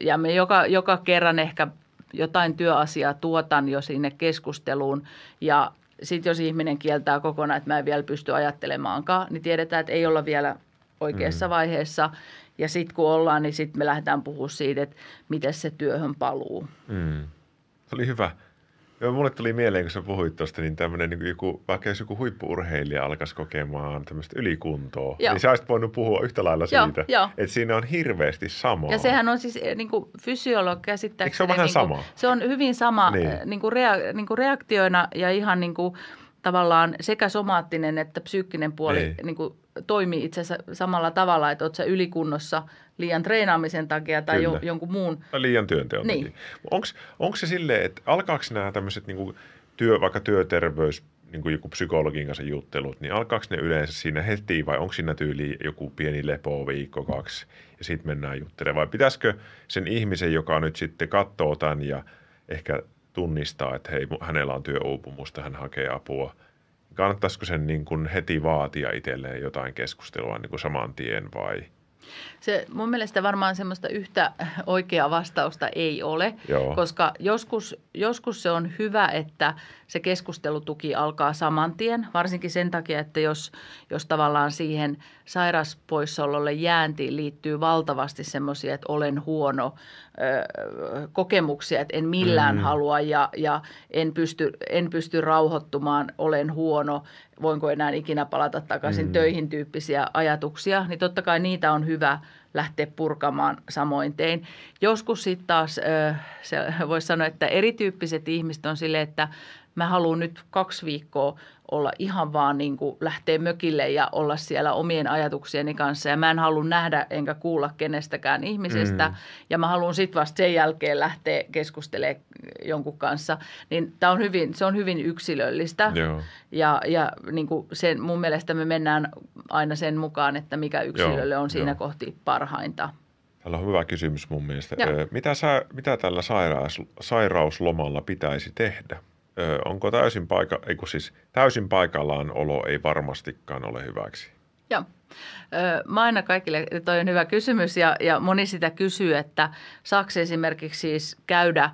ja me joka, joka kerran ehkä jotain työasiaa tuotan jo sinne keskusteluun ja sitten jos ihminen kieltää kokonaan, että mä en vielä pysty ajattelemaankaan, niin tiedetään, että ei olla vielä oikeassa mm. vaiheessa. Ja sitten kun ollaan, niin sitten me lähdetään puhumaan siitä, että miten se työhön paluu. Mm. Se oli hyvä. Joo, mulle tuli mieleen, kun sä puhuit tuosta, niin tämmöinen niin joku, vaikka jos joku huippuurheilija alkaisi kokemaan tämmöistä ylikuntoa, Joo. niin sä olisit voinut puhua yhtä lailla Joo, siitä, jo. että siinä on hirveästi samaa. Ja sehän on siis eh, niin kuin fysiologi käsittääkseni. Eikö se ole vähän niin kuin, sama? Se on hyvin sama niin. Eh, niin kuin rea, niin kuin reaktioina ja ihan niin kuin, tavallaan sekä somaattinen että psyykkinen puoli niin. Niin kuin, toimii itse asiassa samalla tavalla, että olet sä ylikunnossa liian treenaamisen takia tai jo, jonkun muun. Tai liian työnteon niin. takia. Onko se silleen, että alkaako nämä tämmöiset niin työ, vaikka työterveys, niin kuin joku psykologin kanssa juttelut, niin alkaako ne yleensä siinä heti vai onko siinä tyyli joku pieni lepo viikko, kaksi ja sitten mennään juttelemaan? Vai pitäisikö sen ihmisen, joka nyt sitten katsoo tämän ja ehkä tunnistaa, että hei, hänellä on työuupumusta, hän hakee apua – kannattaisiko sen niin kuin heti vaatia itselleen jotain keskustelua niin kuin saman tien vai? Se, mun mielestä varmaan semmoista yhtä oikeaa vastausta ei ole, Joo. koska joskus, joskus se on hyvä, että se keskustelutuki alkaa saman tien, varsinkin sen takia, että jos, jos tavallaan siihen sairaspoissaololle jääntiin liittyy valtavasti semmoisia, että olen huono, ö, kokemuksia, että en millään mm. halua ja, ja en, pysty, en pysty rauhoittumaan, olen huono, voinko enää ikinä palata takaisin mm. töihin tyyppisiä ajatuksia, niin totta kai niitä on hyvä lähteä purkamaan samoin tein. Joskus sitten taas voisi sanoa, että erityyppiset ihmiset on silleen, että mä haluan nyt kaksi viikkoa olla ihan vaan niin kuin lähteä mökille ja olla siellä omien ajatuksieni kanssa. Ja mä en halua nähdä enkä kuulla kenestäkään ihmisestä. Mm. Ja mä haluan sitten vasta sen jälkeen lähteä keskustelemaan jonkun kanssa. Niin tää on hyvin, se on hyvin yksilöllistä. Joo. Ja, ja niin kuin sen, mun mielestä me mennään aina sen mukaan, että mikä yksilölle on siinä jo. kohti parhainta. Täällä on hyvä kysymys mun mielestä. Mitä, sä, mitä tällä sairaus, sairauslomalla pitäisi tehdä? Onko täysin, paika, ei siis, täysin paikallaan olo ei varmastikaan ole hyväksi? Joo. Mä aina kaikille, toi on hyvä kysymys ja, ja moni sitä kysyy, että saako esimerkiksi siis käydä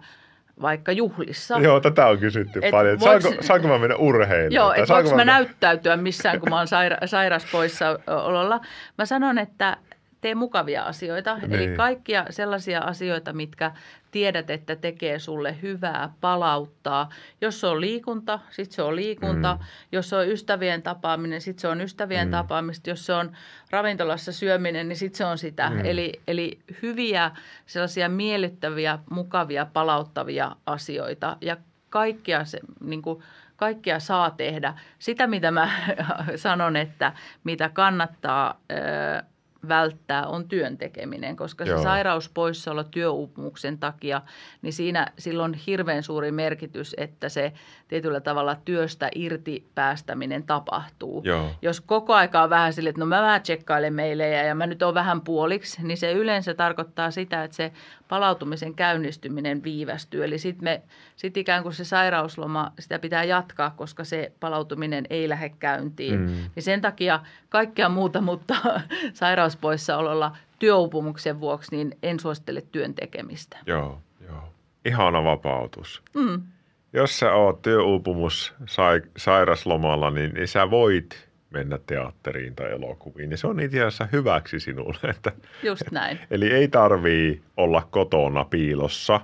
vaikka juhlissa. Joo, tätä on kysytty et paljon. Voiko, saanko, saanko mä mennä urheiluun? Joo, että voinko mä, mä näyttäytyä missään, kun mä oon saira, sairas poissaololla. Mä sanon, että tee mukavia asioita. Niin. Eli kaikkia sellaisia asioita, mitkä tiedät, että tekee sulle hyvää, palauttaa. Jos se on liikunta, sitten se on liikunta. Mm. Jos se on ystävien tapaaminen, sitten se on ystävien mm. tapaamista. Jos se on ravintolassa syöminen, niin sitten se on sitä. Mm. Eli, eli hyviä, sellaisia miellyttäviä, mukavia, palauttavia asioita. Ja kaikkia, se, niin kuin, kaikkia saa tehdä. Sitä, mitä mä sanon, että mitä kannattaa... Öö, välttää, on työn tekeminen, koska Joo. se sairauspoissaolo työuupumuksen takia, niin siinä silloin on hirveän suuri merkitys, että se tietyllä tavalla työstä irti päästäminen tapahtuu. Joo. Jos koko aika on vähän sille, että no mä vähän tsekkailen meilejä ja mä nyt oon vähän puoliksi, niin se yleensä tarkoittaa sitä, että se palautumisen käynnistyminen viivästyy. Eli sitten me, sit ikään kuin se sairausloma, sitä pitää jatkaa, koska se palautuminen ei lähde käyntiin. Mm. Niin sen takia kaikkea muuta, mutta sairauspoissaololla työuupumuksen vuoksi, niin en suosittele työn tekemistä. Joo, joo. Ihana vapautus. Mm. Jos sä oot työuupumus sai, sairaslomalla, niin, niin sä voit mennä teatteriin tai elokuviin. Ja se on itse asiassa hyväksi sinulle. Että, Just näin. Eli ei tarvii olla kotona piilossa.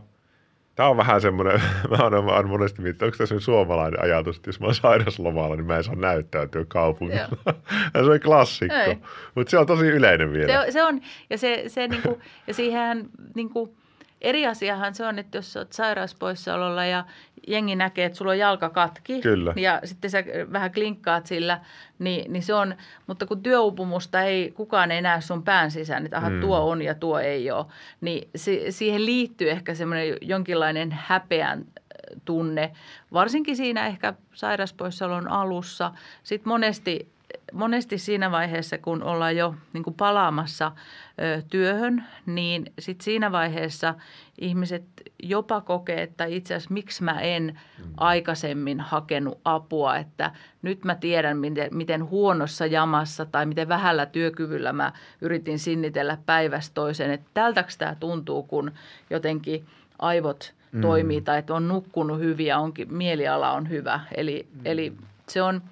Tämä on vähän semmoinen, mä oon monesti miettinyt, onko tässä suomalainen ajatus, että jos mä oon sairaslomalla, niin mä en saa näyttäytyä kaupungilla. ja se on klassikko. Mutta se on tosi yleinen vielä. Se, se on, ja, se, se niinku, ja siihen niinku, eri asiahan se on, että jos olet sairauspoissaololla ja jengi näkee, että sulla on jalka katki Kyllä. ja sitten sä vähän klinkkaat sillä, niin, niin se on, mutta kun työupumusta ei kukaan ei näe sun pään sisään, että aha, mm. tuo on ja tuo ei ole, niin si, siihen liittyy ehkä semmoinen jonkinlainen häpeän äh, tunne, varsinkin siinä ehkä sairauspoissaolon alussa. Sitten monesti monesti siinä vaiheessa, kun ollaan jo niin kuin palaamassa ö, työhön, niin sit siinä vaiheessa ihmiset jopa kokee, että itse asiassa miksi mä en mm. aikaisemmin hakenut apua, että nyt mä tiedän, miten, miten huonossa jamassa tai miten vähällä työkyvyllä mä yritin sinnitellä päivästä toiseen, että tältäks tämä tuntuu, kun jotenkin aivot mm. toimii tai että on nukkunut hyvin ja onkin, mieliala on hyvä. Eli, mm. eli se on –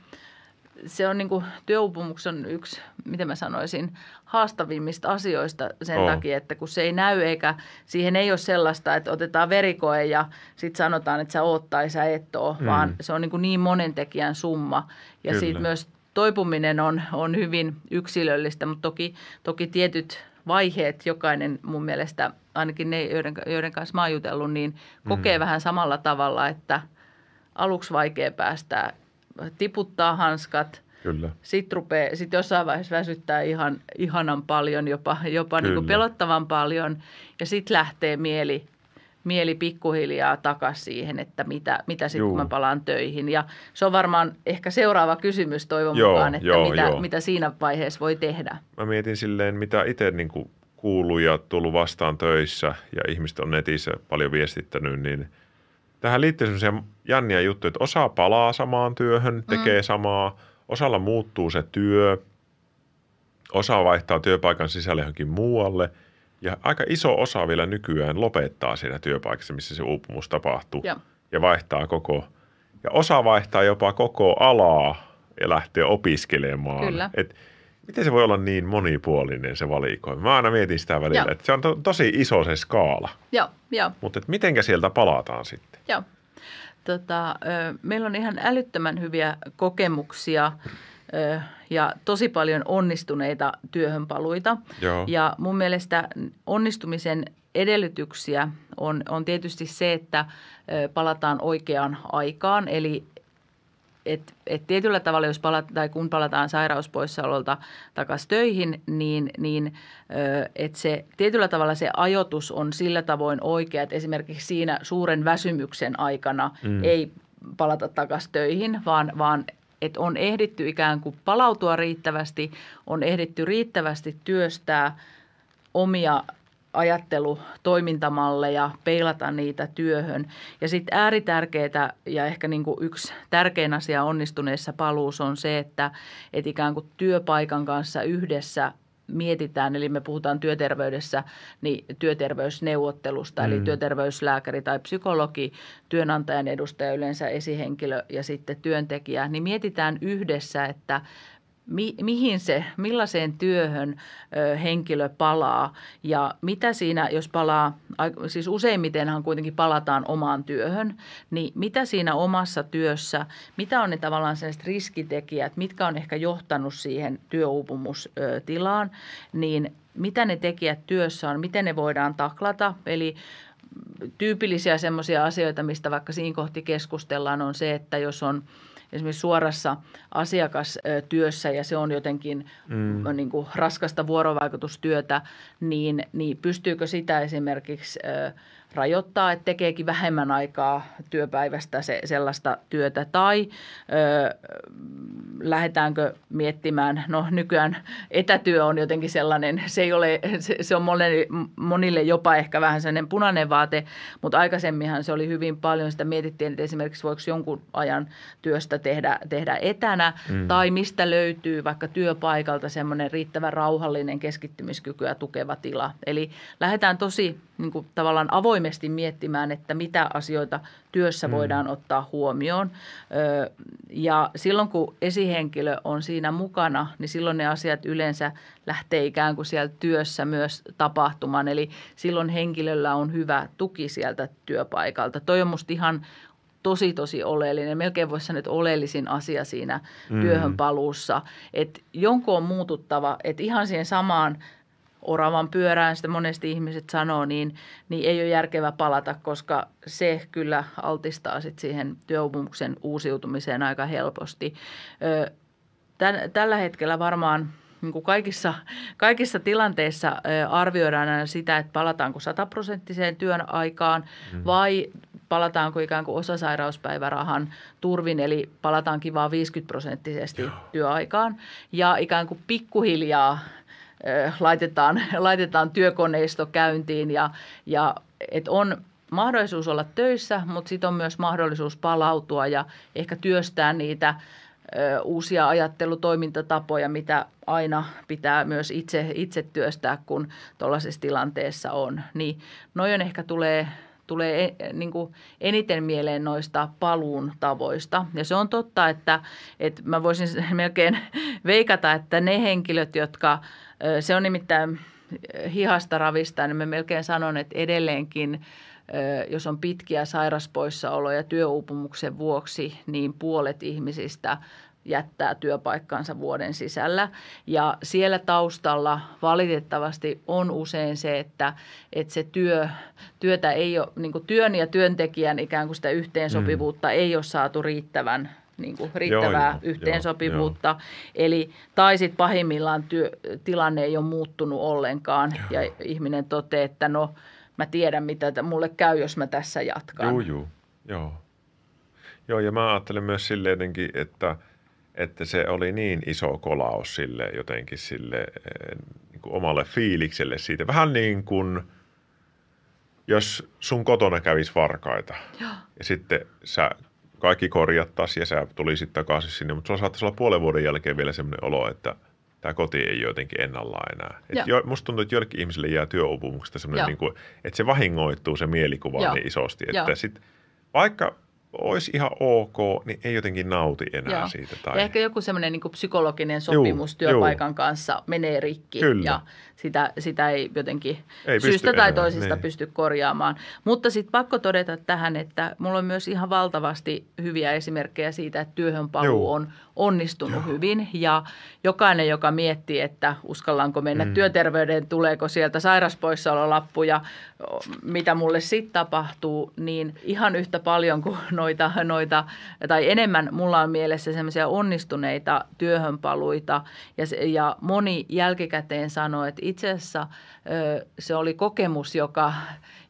se on niin kuin, työuupumuksen yksi, miten mä sanoisin, haastavimmista asioista sen oh. takia, että kun se ei näy eikä siihen ei ole sellaista, että otetaan verikoe ja sitten sanotaan, että sä oot tai sä et ole, mm. vaan se on niin, kuin niin monen tekijän summa. Ja Kyllä. siitä myös toipuminen on, on hyvin yksilöllistä, mutta toki, toki tietyt vaiheet jokainen mun mielestä, ainakin ne, joiden, joiden kanssa mä oon jutellut, niin kokee mm. vähän samalla tavalla, että aluksi vaikea päästää tiputtaa hanskat. Kyllä. Sitten rupeaa, sit jossain vaiheessa väsyttää ihan, ihanan paljon, jopa, jopa niin kuin pelottavan paljon. Ja sitten lähtee mieli, mieli pikkuhiljaa takaisin siihen, että mitä, mitä sitten kun mä palaan töihin. Ja se on varmaan ehkä seuraava kysymys toivon joo, mukaan, että joo, mitä, joo. mitä siinä vaiheessa voi tehdä. Mä mietin silleen, mitä itse niin kuuluu ja tullut vastaan töissä ja ihmiset on netissä paljon viestittänyt, niin – tähän liittyy sellaisia jänniä juttuja, että osa palaa samaan työhön, tekee mm. samaa, osalla muuttuu se työ. osa vaihtaa työpaikan sisälle johonkin muualle ja aika iso osa vielä nykyään lopettaa siinä työpaikassa, missä se uupumus tapahtuu Joo. ja vaihtaa koko, ja osa vaihtaa jopa koko alaa ja lähtee opiskelemaan. Kyllä. Et miten se voi olla niin monipuolinen se valikoima? Mä aina mietin sitä välillä, Joo. että se on to, tosi iso se skaala, Joo, joo. mutta mitenkä sieltä palataan sitten? Joo. Tota, ö, meillä on ihan älyttömän hyviä kokemuksia ö, ja tosi paljon onnistuneita työhönpaluita. Joo. Ja mun mielestä onnistumisen edellytyksiä on, on tietysti se, että palataan oikeaan aikaan. Eli et, et tietyllä tavalla, jos palat, tai kun palataan sairauspoissaololta takaisin töihin, niin, niin että se tietyllä tavalla se ajoitus on sillä tavoin oikea, että esimerkiksi siinä suuren väsymyksen aikana mm. ei palata takaisin töihin, vaan, vaan että on ehditty ikään kuin palautua riittävästi, on ehditty riittävästi työstää omia ajattelutoimintamalleja, peilata niitä työhön. Ja sitten ääritärkeää ja ehkä niin kuin yksi tärkein asia onnistuneessa paluussa on se, että, että ikään kuin työpaikan kanssa yhdessä mietitään, eli me puhutaan työterveydessä, niin työterveysneuvottelusta, mm. eli työterveyslääkäri tai psykologi, työnantajan edustaja, yleensä esihenkilö ja sitten työntekijä, niin mietitään yhdessä, että mi, mihin se, millaiseen työhön ö, henkilö palaa ja mitä siinä, jos palaa, siis useimmitenhan kuitenkin palataan omaan työhön, niin mitä siinä omassa työssä, mitä on ne tavallaan sellaiset riskitekijät, mitkä on ehkä johtanut siihen työuupumustilaan, niin mitä ne tekijät työssä on, miten ne voidaan taklata, eli tyypillisiä semmoisia asioita, mistä vaikka siinä kohti keskustellaan, on se, että jos on esimerkiksi suorassa asiakastyössä ja se on jotenkin mm. niin kuin raskasta vuorovaikutustyötä, niin, niin pystyykö sitä esimerkiksi rajoittaa, että tekeekin vähemmän aikaa työpäivästä se, sellaista työtä tai ö, lähdetäänkö miettimään, no nykyään etätyö on jotenkin sellainen, se, ei ole, se, se on monille, monille jopa ehkä vähän sellainen punainen vaate, mutta aikaisemminhan se oli hyvin paljon, sitä mietittiin, että esimerkiksi voiko jonkun ajan työstä tehdä, tehdä etänä mm. tai mistä löytyy vaikka työpaikalta semmoinen riittävän rauhallinen keskittymiskykyä tukeva tila. Eli lähdetään tosi niin kuin, tavallaan avoimesti miettimään, että mitä asioita työssä mm. voidaan ottaa huomioon. Ö, ja silloin kun esihenkilö on siinä mukana, niin silloin ne asiat yleensä lähtee ikään kuin siellä työssä myös tapahtumaan. Eli silloin henkilöllä on hyvä tuki sieltä työpaikalta. Toi on musta ihan tosi, tosi oleellinen. Melkein voisi sanoa, että oleellisin asia siinä mm. työhön paluussa. Että jonkun on muututtava, että ihan siihen samaan oravan pyörään, sitä monesti ihmiset sanoo, niin, niin ei ole järkevä palata, koska se kyllä altistaa sit siihen työuupumuksen uusiutumiseen aika helposti. Ö, tän, tällä hetkellä varmaan niin kuin kaikissa, kaikissa tilanteissa ö, arvioidaan aina sitä, että palataanko sataprosenttiseen työn aikaan mm. vai palataanko ikään kuin osasairauspäivärahan turvin, eli palataankin vain 50 prosenttisesti työaikaan. Ja ikään kuin pikkuhiljaa laitetaan, laitetaan työkoneisto käyntiin ja, ja et on mahdollisuus olla töissä, mutta sitten on myös mahdollisuus palautua ja ehkä työstää niitä uusia ajattelutoimintatapoja, mitä aina pitää myös itse, itse työstää, kun tuollaisessa tilanteessa on. Niin noin ehkä tulee tulee niin kuin eniten mieleen noista paluun tavoista. Ja se on totta, että, että mä voisin melkein veikata, että ne henkilöt, jotka, se on nimittäin hihasta ravista, niin mä melkein sanon, että edelleenkin jos on pitkiä sairaspoissaoloja työuupumuksen vuoksi, niin puolet ihmisistä jättää työpaikkansa vuoden sisällä. Ja siellä taustalla valitettavasti on usein se, että, että se työ, työtä ei ole, niin työn ja työntekijän ikään kuin sitä yhteensopivuutta mm. ei ole saatu riittävän niin kuin riittävää joo, joo, yhteensopivuutta. Joo, Eli, tai sitten pahimmillaan työ, tilanne ei ole muuttunut ollenkaan joo. ja ihminen toteaa, että no mä tiedän mitä mulle käy, jos mä tässä jatkan. Joo, joo, joo. Joo, ja mä ajattelen myös silleen jotenkin, että – että se oli niin iso kolaus sille jotenkin sille niin kuin omalle fiilikselle siitä. Vähän niin kuin, jos sun kotona kävisi varkaita Joo. ja sitten sä kaikki korjattaisiin ja sä tulisit takaisin sinne, mutta sulla saattaisi olla puolen vuoden jälkeen vielä semmoinen olo, että tämä koti ei ole jotenkin ennallaan enää. Et jo, musta tuntuu, että joillekin ihmisille jää työuupumuksesta semmoinen, Joo. niin kuin, että se vahingoittuu se mielikuva Joo. niin isosti, että Joo. sit, vaikka olisi ihan ok, niin ei jotenkin nauti enää Joo. siitä. Ja Tai... ehkä joku semmoinen niin psykologinen sopimus Juu, työpaikan kanssa menee rikki Kyllä. ja sitä, sitä ei jotenkin Ei syystä tai enää, toisesta niin. pysty korjaamaan. Mutta sitten pakko todeta tähän, että mulla on myös ihan valtavasti hyviä esimerkkejä siitä, että työhön paluu Juu. on onnistunut hyvin ja jokainen, joka miettii, että uskallanko mennä mm. työterveyden, tuleeko sieltä sairaspoissaololappuja, o, mitä mulle sitten tapahtuu, niin ihan yhtä paljon kuin noita, noita tai enemmän mulla on mielessä semmoisia onnistuneita työhönpaluita ja, se, ja moni jälkikäteen sanoi, että itse asiassa ö, se oli kokemus, joka,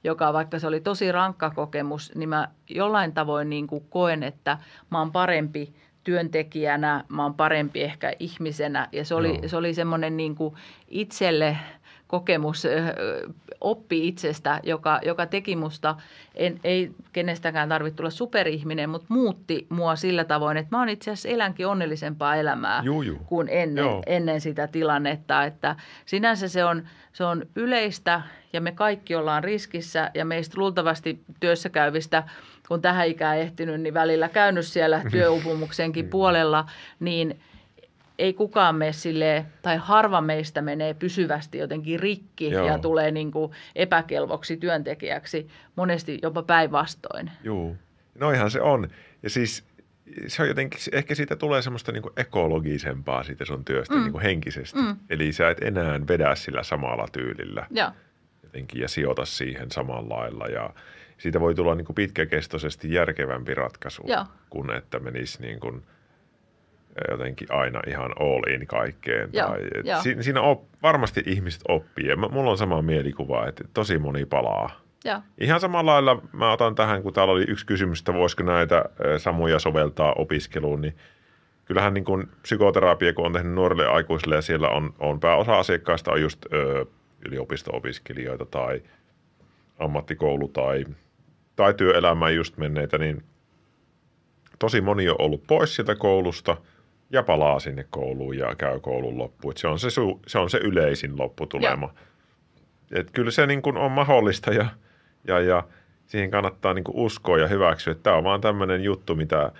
joka vaikka se oli tosi rankka kokemus, niin mä jollain tavoin niin kuin koen, että mä oon parempi työntekijänä, mä oon parempi ehkä ihmisenä ja se oli, Joo. se oli semmoinen niin kuin itselle kokemus, ö, oppi itsestä, joka, joka teki musta, en, ei kenestäkään tarvitse tulla superihminen, mutta muutti mua sillä tavoin, että mä oon itse asiassa elänkin onnellisempaa elämää Juu, juu. kuin ennen, Joo. ennen sitä tilannetta. Että sinänsä se on, se on yleistä ja me kaikki ollaan riskissä ja meistä luultavasti työssä käyvistä, kun tähän ikään ehtinyt, niin välillä käynyt siellä työuupumuksenkin puolella, niin ei kukaan mene silleen, tai harva meistä menee pysyvästi jotenkin rikki Joo. ja tulee niin kuin epäkelvoksi työntekijäksi, monesti jopa päinvastoin. Juu. Noihan se on. Ja siis se on jotenkin, ehkä siitä tulee semmoista niin ekologisempaa siitä sun työstä mm. niin henkisesti. Mm. Eli sä et enää vedä sillä samalla tyylillä Joo, jotenkin ja sijoita siihen samalla lailla. Ja siitä voi tulla niin kuin pitkäkestoisesti järkevämpi ratkaisu, Joo. kun että menisi niin kuin jotenkin aina ihan all in kaikkeen. Joo, tai, et si- siinä op, varmasti ihmiset oppii. Ja mulla on sama mielikuva, että tosi moni palaa. joo, Ihan samalla lailla mä otan tähän, kun täällä oli yksi kysymys, että voisiko näitä samoja soveltaa opiskeluun, niin kyllähän niin kuin psykoterapia, kun on tehnyt nuorille aikuisille ja siellä on, on pääosa asiakkaista on just ö, yliopisto-opiskelijoita tai ammattikoulu tai, tai työelämään just menneitä, niin tosi moni on ollut pois sieltä koulusta ja palaa sinne kouluun ja käy koulun loppuun. Et se, on se, su, se on se yleisin lopputulema. Et kyllä se niin kuin on mahdollista ja, ja, ja siihen kannattaa niin kuin uskoa ja hyväksyä, että tämä on vaan tämmöinen juttu, mitä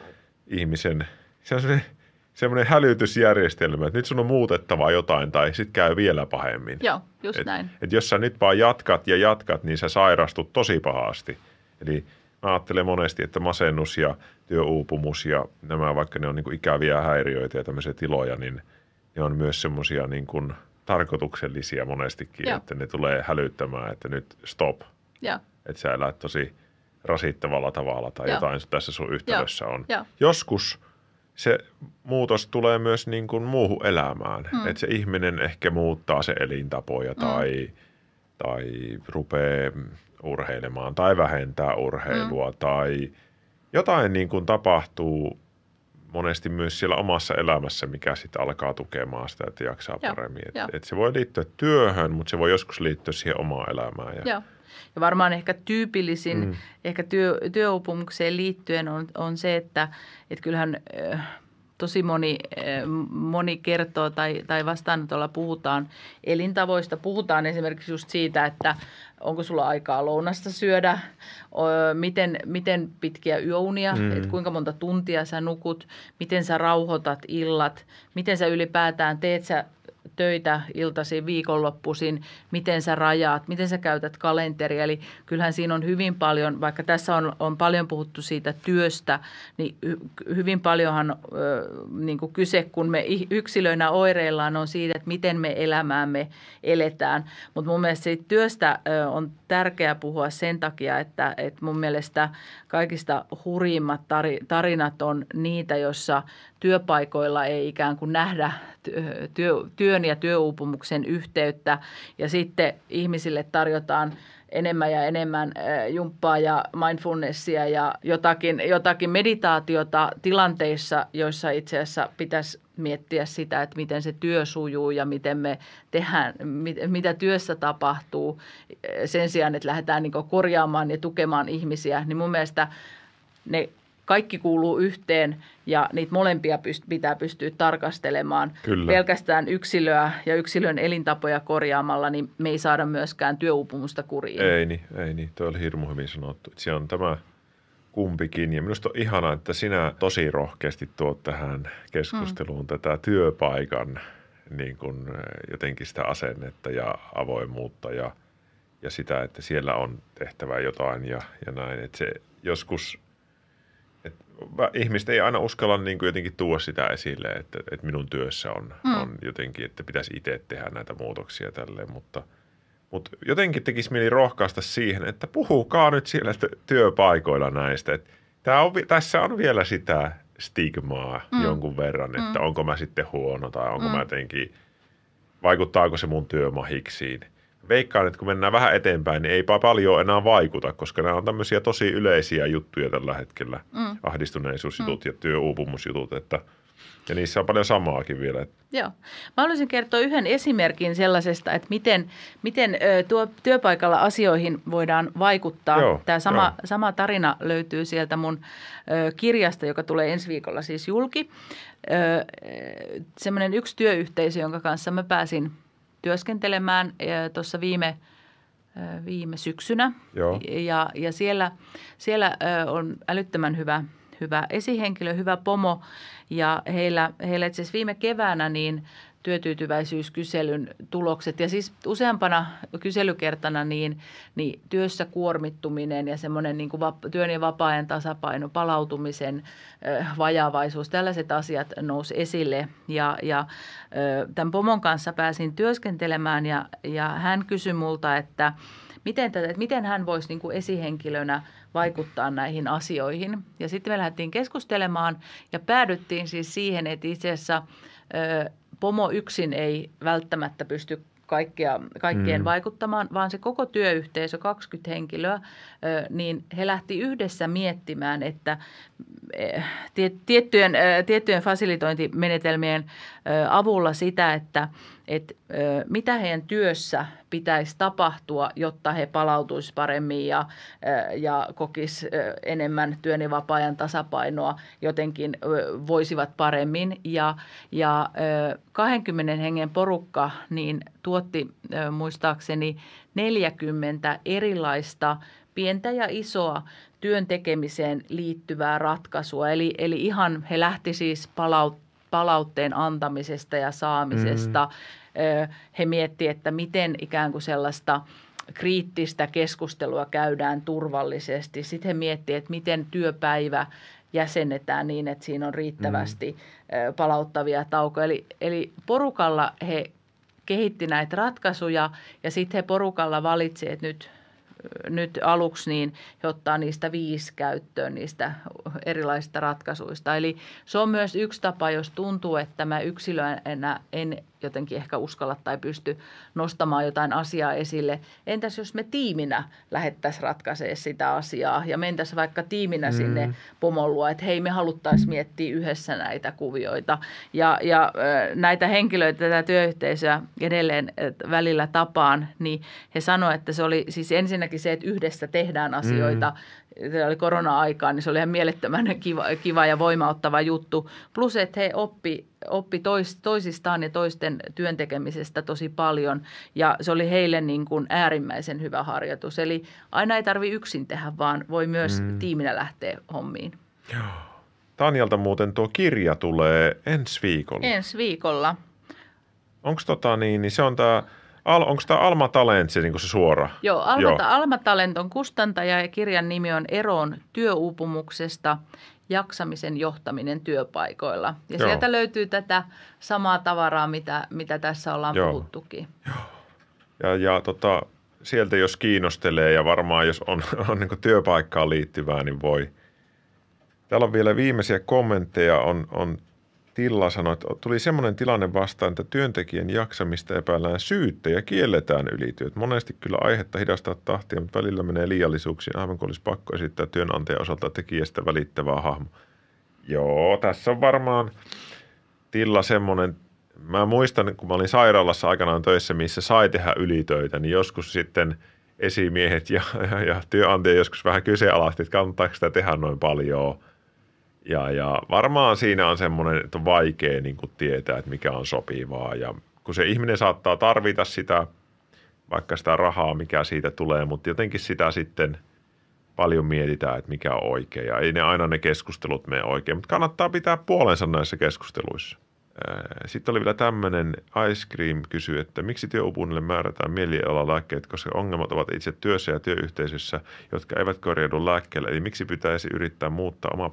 ihmisen, se on semmoinen, semmoinen hälytysjärjestelmä, että nyt sun on muutettava jotain tai sitten käy vielä pahemmin. joo, just Et, näin. et jos sä nyt vaan jatkat ja jatkat, niin sä sairastut tosi pahasti. Eli mä ajattelen monesti, että masennus ja työuupumus ja nämä, vaikka ne on niin kuin ikäviä häiriöitä ja tämmöisiä tiloja, niin ne on myös semmoisia niin kuin tarkoituksellisia monestikin, Joo. että ne tulee hälyttämään, että nyt stop, Joo, että sä elät tosi rasittavalla tavalla tai Joo. jotain tässä sun yhtälössä on. Joo. Joskus se muutos tulee myös niin kuin muuhun elämään. Mm. Että se ihminen ehkä muuttaa se elintapoja Mm. tai, tai rupeaa urheilemaan tai vähentää urheilua mm. tai jotain niin kuin tapahtuu monesti myös siellä omassa elämässä, mikä sitten alkaa tukemaan sitä, että jaksaa Joo, paremmin. joo. Et, et se voi liittyä työhön, mutta se voi joskus liittyä siihen omaan elämään. Ja, Joo. Ja varmaan ehkä tyypillisin, mm. ehkä työ, työuupumukseen liittyen on, on se, että, että kyllähän äh, tosi moni, äh, moni kertoo tai, tai vastaanotolla puhutaan elintavoista. Puhutaan esimerkiksi just siitä, että onko sulla aikaa lounasta syödä, miten, miten pitkiä yöunia, mm. että kuinka monta tuntia sä nukut, miten sä rauhoitat illat, miten sä ylipäätään teet sä töitä iltasi viikonloppuisin, miten sä rajaat, miten sä käytät kalenteria. Eli kyllähän siinä on hyvin paljon, vaikka tässä on, on paljon puhuttu siitä työstä, niin hy- hyvin paljonhan ö, niin kuin kyse, kun me yksilöinä oireillaan, on siitä, että miten me elämäämme eletään. Mutta mun mielestä siitä työstä ö, on tärkeää puhua sen takia, että, että mun mielestä kaikista hurjimmat tari- tarinat on niitä, joissa työpaikoilla ei ikään kuin nähdä työ, työ, työn ja työuupumuksen yhteyttä. Ja sitten ihmisille tarjotaan enemmän ja enemmän jumppaa ja mindfulnessia ja jotakin, jotakin meditaatiota tilanteissa, joissa itse asiassa pitäisi miettiä sitä, että miten se työ sujuu ja miten me tehdään, mit, mitä työssä tapahtuu. Sen sijaan, että lähdetään niin korjaamaan ja tukemaan ihmisiä, niin mun mielestä ne kaikki kuuluu yhteen ja niitä molempia pyst- pitää pystyä tarkastelemaan. Kyllä. Pelkästään yksilöä ja yksilön elintapoja korjaamalla, niin me ei saada myöskään työuupumusta kuriin. Ei niin, ei niin. Tuo oli hirmu hyvin sanottu. Se on tämä kumpikin. Ja minusta on ihanaa, että sinä tosi rohkeasti tuot tähän keskusteluun mm. tätä työpaikan niin kuin, jotenkin sitä asennetta ja avoimuutta ja, ja sitä, että siellä on tehtävä jotain ja, ja näin. Että se joskus, ihmiset ei aina uskalla niin kuin jotenkin tuoda sitä esille, että, että minun työssä on, mm. on jotenkin, että pitäisi itse tehdä näitä muutoksia tälleen, mutta – mutta jotenkin tekisi mieli rohkaista siihen, että puhukaa nyt siellä työpaikoilla näistä. Että tää on, tässä on vielä sitä stigmaa mm. jonkun verran, että mm. onko mä sitten huono tai onko mm. mä jotenkin, vaikuttaako se mun työmahiksiin. Veikkaan, että kun mennään vähän eteenpäin, niin eipä paljon enää vaikuta, koska nämä on tämmöisiä tosi yleisiä juttuja tällä hetkellä. Mm. Ahdistuneisuusjutut mm. ja työuupumusjutut, että – ja niissä on paljon samaakin vielä. Joo. Mä haluaisin kertoa yhden esimerkin sellaisesta, että miten, miten tuo työpaikalla asioihin voidaan vaikuttaa. Joo, Tämä sama, sama tarina löytyy sieltä mun kirjasta, joka tulee ensi viikolla siis julki. Semmoinen yksi työyhteisö, jonka kanssa mä pääsin työskentelemään tuossa viime viime syksynä. Joo. Ja, ja siellä, siellä on älyttömän hyvä, hyvä esihenkilö, hyvä pomo ja heillä, heillä itse asiassa viime keväänä niin työtyytyväisyyskyselyn tulokset ja siis useampana kyselykertana niin, niin työssä kuormittuminen ja semmoinen niin kuin työn ja vapaa-ajan tasapaino, palautumisen vajavaisuus, tällaiset asiat nousi esille ja, ja tämän pomon kanssa pääsin työskentelemään ja, ja hän kysyi multa, että miten, tätä, että miten hän voisi niin kuin esihenkilönä – vaikuttaa näihin asioihin. Ja sitten me lähdettiin keskustelemaan ja päädyttiin siis siihen, että itse asiassa pomo yksin ei välttämättä pysty kaikkea, kaikkeen mm. vaikuttamaan, vaan se koko työyhteisö, 20 henkilöä, niin he lähti yhdessä miettimään, että tiettyjen, tiettyjen fasilitointimenetelmien avulla sitä, että, että mitä heidän työssä pitäisi tapahtua, jotta he palautuisivat paremmin ja, ja kokis enemmän työn ja vapaa-ajan tasapainoa, jotenkin voisivat paremmin. Ja, ja 20 hengen porukka niin tuotti muistaakseni 40 erilaista pientä ja isoa työn tekemiseen liittyvää ratkaisua. Eli, eli ihan he lähti siis palaut, palautteen antamisesta ja saamisesta. Mm. He miettivät, että miten ikään kuin sellaista kriittistä keskustelua käydään turvallisesti. Sitten he miettivät, että miten työpäivä jäsennetään niin, että siinä on riittävästi mm. palauttavia taukoja. Eli, eli porukalla he kehitti näitä ratkaisuja ja sitten he porukalla valitsivat, että nyt nyt aluksi niin he ottaa niistä viisi käyttöön niistä erilaisista ratkaisuista. Eli se on myös yksi tapa, jos tuntuu, että mä yksilönä en jotenkin ehkä uskalla tai pysty nostamaan jotain asiaa esille. Entäs jos me tiiminä lähettäisiin ratkaisemaan sitä asiaa ja mentäisiin vaikka tiiminä mm. sinne pomolua, että hei me haluttaisiin miettiä yhdessä näitä kuvioita. Ja, ja näitä henkilöitä, tätä työyhteisöä edelleen välillä tapaan, niin he sanoivat, että se oli siis ensinnäkin se, että yhdessä tehdään asioita. Mm. Se oli korona-aikaan, niin se oli ihan mielettömän kiva, kiva ja voimauttava juttu. Plus, että he oppi oppi tois, toisistaan ja toisten työntekemisestä tosi paljon ja se oli heille niin kuin äärimmäisen hyvä harjoitus. Eli aina ei tarvi yksin tehdä, vaan voi myös mm. tiiminä lähteä hommiin. Tanjalta muuten tuo kirja tulee ensi viikolla. Ensi viikolla. Onko tota niin, niin se on tämä Al, onko tämä Alma Talent se, niin se suora? Joo, Alma, Joo. Alma Talent on kustantaja ja kirjan nimi on Eroon työuupumuksesta jaksamisen johtaminen työpaikoilla. Ja Joo. sieltä löytyy tätä samaa tavaraa, mitä, mitä tässä ollaan Joo. puhuttukin. Joo. Ja, ja tota, sieltä jos kiinnostelee ja varmaan jos on, on niin työpaikkaan liittyvää, niin voi. Täällä on vielä viimeisiä kommentteja. On, on Tilla sanoi, että tuli semmoinen tilanne vastaan, että työntekijän jaksamista epäillään syyttä ja kielletään ylityöt. Monesti kyllä aihetta hidastaa tahtia, mutta välillä menee liiallisuuksiin, aivan kuin olisi pakko esittää työnantajan osalta tekijästä välittävää hahmo. Joo, tässä on varmaan Tilla semmoinen, mä muistan, kun mä olin sairaalassa aikanaan töissä, missä sai tehdä ylitöitä, niin joskus sitten esimiehet ja, ja, ja työnantaja joskus vähän kyseenalaisti, että kannattaako sitä tehdä noin paljon – Ja, ja varmaan siinä on semmoinen, että on vaikea niin kuin tietää, että mikä on sopivaa. Ja kun se ihminen saattaa tarvita sitä, vaikka sitä rahaa, mikä siitä tulee, mutta jotenkin sitä sitten paljon mietitään, että mikä on oikein. Ja ei ne aina ne keskustelut mene oikein, mutta kannattaa pitää puolensa näissä keskusteluissa. Sitten oli vielä tämmöinen Ice Cream kysyy, että miksi työupunnille määrätään mielialalääkkeet, koska ongelmat ovat itse työssä ja työyhteisössä, jotka eivät korjaudu lääkkeellä. Eli miksi pitäisi yrittää muuttaa omaa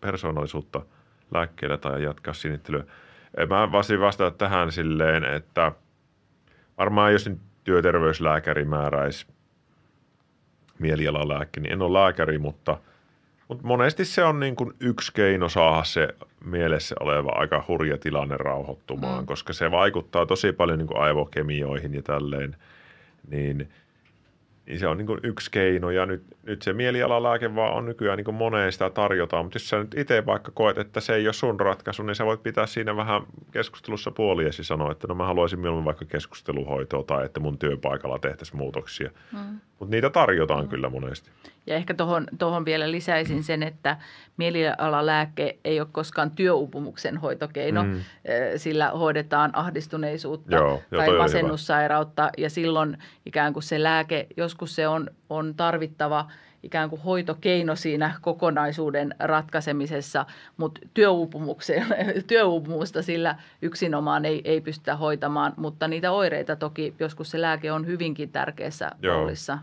persoonallisuutta lääkkeellä tai jatkaa sinittelyä? Mä voisin vastata tähän silleen, että varmaan jos nyt työterveyslääkäri määräisi mielialalääkke, niin en ole lääkäri, mutta – mutta monesti se on niin kuin yksi keino saada se mielessä oleva aika hurja tilanne rauhoittumaan, mm. koska se vaikuttaa tosi paljon niin kuin aivokemioihin ja tälleen. Niin niin se on niin kuin yksi keino ja nyt, nyt se mielialalääke vaan on nykyään niin kuin moneen sitä tarjotaan, mutta jos sä nyt itse vaikka koet, että se ei ole sun ratkaisu, niin sä voit pitää siinä vähän keskustelussa puoliesi sanoa, että no mä haluaisin mieluummin vaikka keskusteluhoitoa tai että mun työpaikalla tehtäisiin muutoksia. Mm. Mutta niitä tarjotaan mm. kyllä monesti. Ja ehkä tuohon tohon vielä lisäisin sen, että mielialalääke ei ole koskaan työuupumuksen hoitokeino, mm. sillä hoidetaan ahdistuneisuutta Joo, tai masennussairautta ja silloin ikään kuin se lääke, joskus se on, on tarvittava ikään kuin hoitokeino siinä kokonaisuuden ratkaisemisessa, mutta työuupumusta sillä yksinomaan ei, ei pystytä hoitamaan, mutta niitä oireita toki joskus se lääke on hyvinkin tärkeässä Joo. roolissa.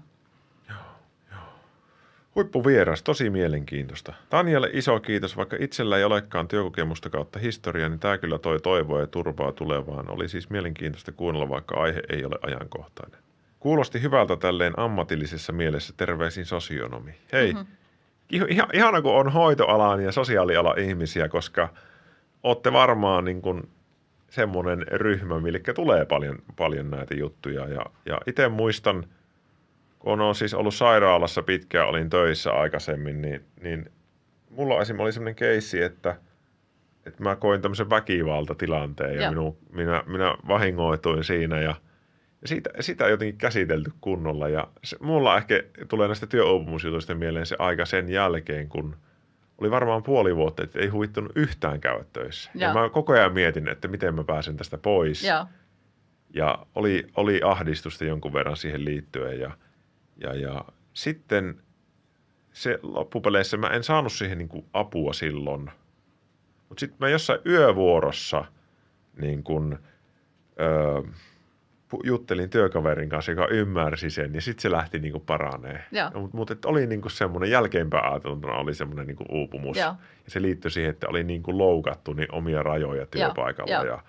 Huippuvieras, tosi mielenkiintoista. Tanjalle iso kiitos, vaikka itsellä ei olekaan työkokemusta kautta historiaa, niin tämä kyllä toi toivoa ja turvaa tulevaan. Oli siis mielenkiintoista kuunnella, vaikka aihe ei ole ajankohtainen. Kuulosti hyvältä tälleen ammatillisessa mielessä terveisin sosionomi. Hei, mm-hmm. ihan, ihana kun on hoitoalan ja sosiaalialan ihmisiä, koska olette varmaan niin kuin semmoinen ryhmä, mille tulee paljon, paljon näitä juttuja. Ja, ja itse muistan – kun on siis ollut sairaalassa pitkään, olin töissä aikaisemmin, niin, niin mulla esimerkiksi oli semmoinen keissi, että, että mä koin tämmöisen väkivaltatilanteen ja minu, minä, minä vahingoituin siinä ja, ja siitä, sitä jotenkin käsitelty kunnolla. Ja se, mulla ehkä tulee näistä työuupumusjutuista mieleen se aika sen jälkeen, kun oli varmaan puoli vuotta, että ei huvittunut yhtään käydä töissä. Ja. ja mä koko ajan mietin, että miten mä pääsen tästä pois. Ja, ja oli, oli ahdistusta jonkun verran siihen liittyen ja – ja, ja sitten se loppupeleissä mä en saanut siihen niin kuin apua silloin. Mutta sitten mä jossain yövuorossa niin kuin, öö, juttelin työkaverin kanssa, joka ymmärsi sen, ja sitten se lähti niin kuin paranee. Mutta mut, oli niin kuin semmoinen jälkeenpäin ajateltuna oli semmoinen niin kuin uupumus. Joo. Ja se liittyi siihen, että oli niin kuin loukattu niin omia rajoja työpaikalla. Joo. Ja,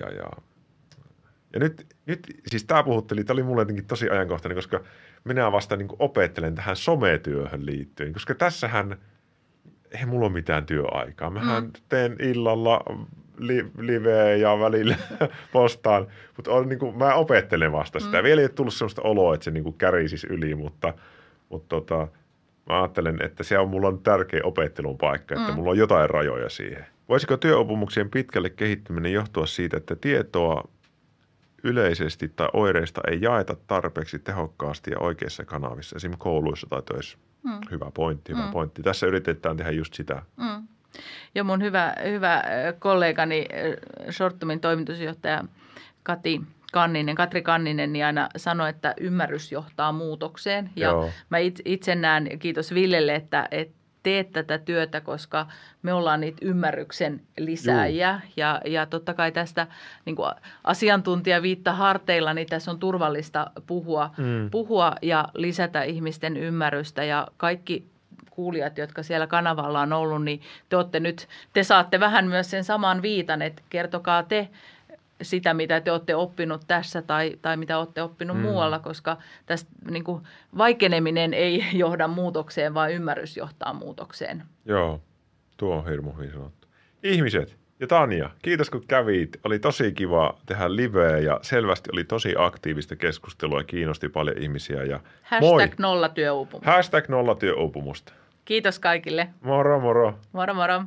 ja, ja, ja nyt, nyt siis tämä puhutteli, tämä oli mulle jotenkin tosi ajankohtainen, koska – minä vasta niin opettelen tähän sometyöhön liittyen, koska tässähän ei mulla ole mitään työaikaa. Mähän mm. teen illalla li- liveä ja välillä postaan, mutta on, niin kuin, mä opettelen vasta sitä. Mm. Vielä ei ole tullut sellaista oloa, että se niin kuin kärisisi yli, mutta, mutta tota, mä ajattelen, että se on mulla on tärkeä opettelun paikka, että mm. mulla on jotain rajoja siihen. Voisiko työopumuksien pitkälle kehittyminen johtua siitä, että tietoa yleisesti tai oireista ei jaeta tarpeeksi tehokkaasti ja oikeissa kanavissa, esimerkiksi kouluissa tai töissä. Mm. Hyvä pointti, hyvä mm. pointti. Tässä yritetään tehdä just sitä. Mm. Ja mun hyvä, hyvä kollegani, Shortumin toimitusjohtaja Kati Kanninen, Katri Kanninen, niin aina sanoi, että ymmärrys johtaa muutokseen. Ja Joo. mä itse näen, kiitos Villelle, että, että teet tätä työtä, koska me ollaan niitä ymmärryksen lisääjiä. Ja, ja totta kai tästä niin kuin asiantuntija viitta harteilla, niin tässä on turvallista puhua, mm. puhua ja lisätä ihmisten ymmärrystä. Ja kaikki kuulijat, jotka siellä kanavalla on ollut, niin te, olette nyt, te saatte vähän myös sen saman viitan, että kertokaa te sitä, mitä te olette oppinut tässä tai, tai mitä olette oppinut mm. muualla, koska tästä niin kuin, vaikeneminen ei johda muutokseen, vaan ymmärrys johtaa muutokseen. Joo, tuo on hirmu hyvin sanottu. Ihmiset ja Tanja, kiitos kun kävit. Oli tosi kiva tehdä liveä ja selvästi oli tosi aktiivista keskustelua ja kiinnosti paljon ihmisiä. Ja Hashtag moi. nolla työuupumusta. Hashtag nolla työuupumusta. Kiitos kaikille. Moro moro. Moro moro.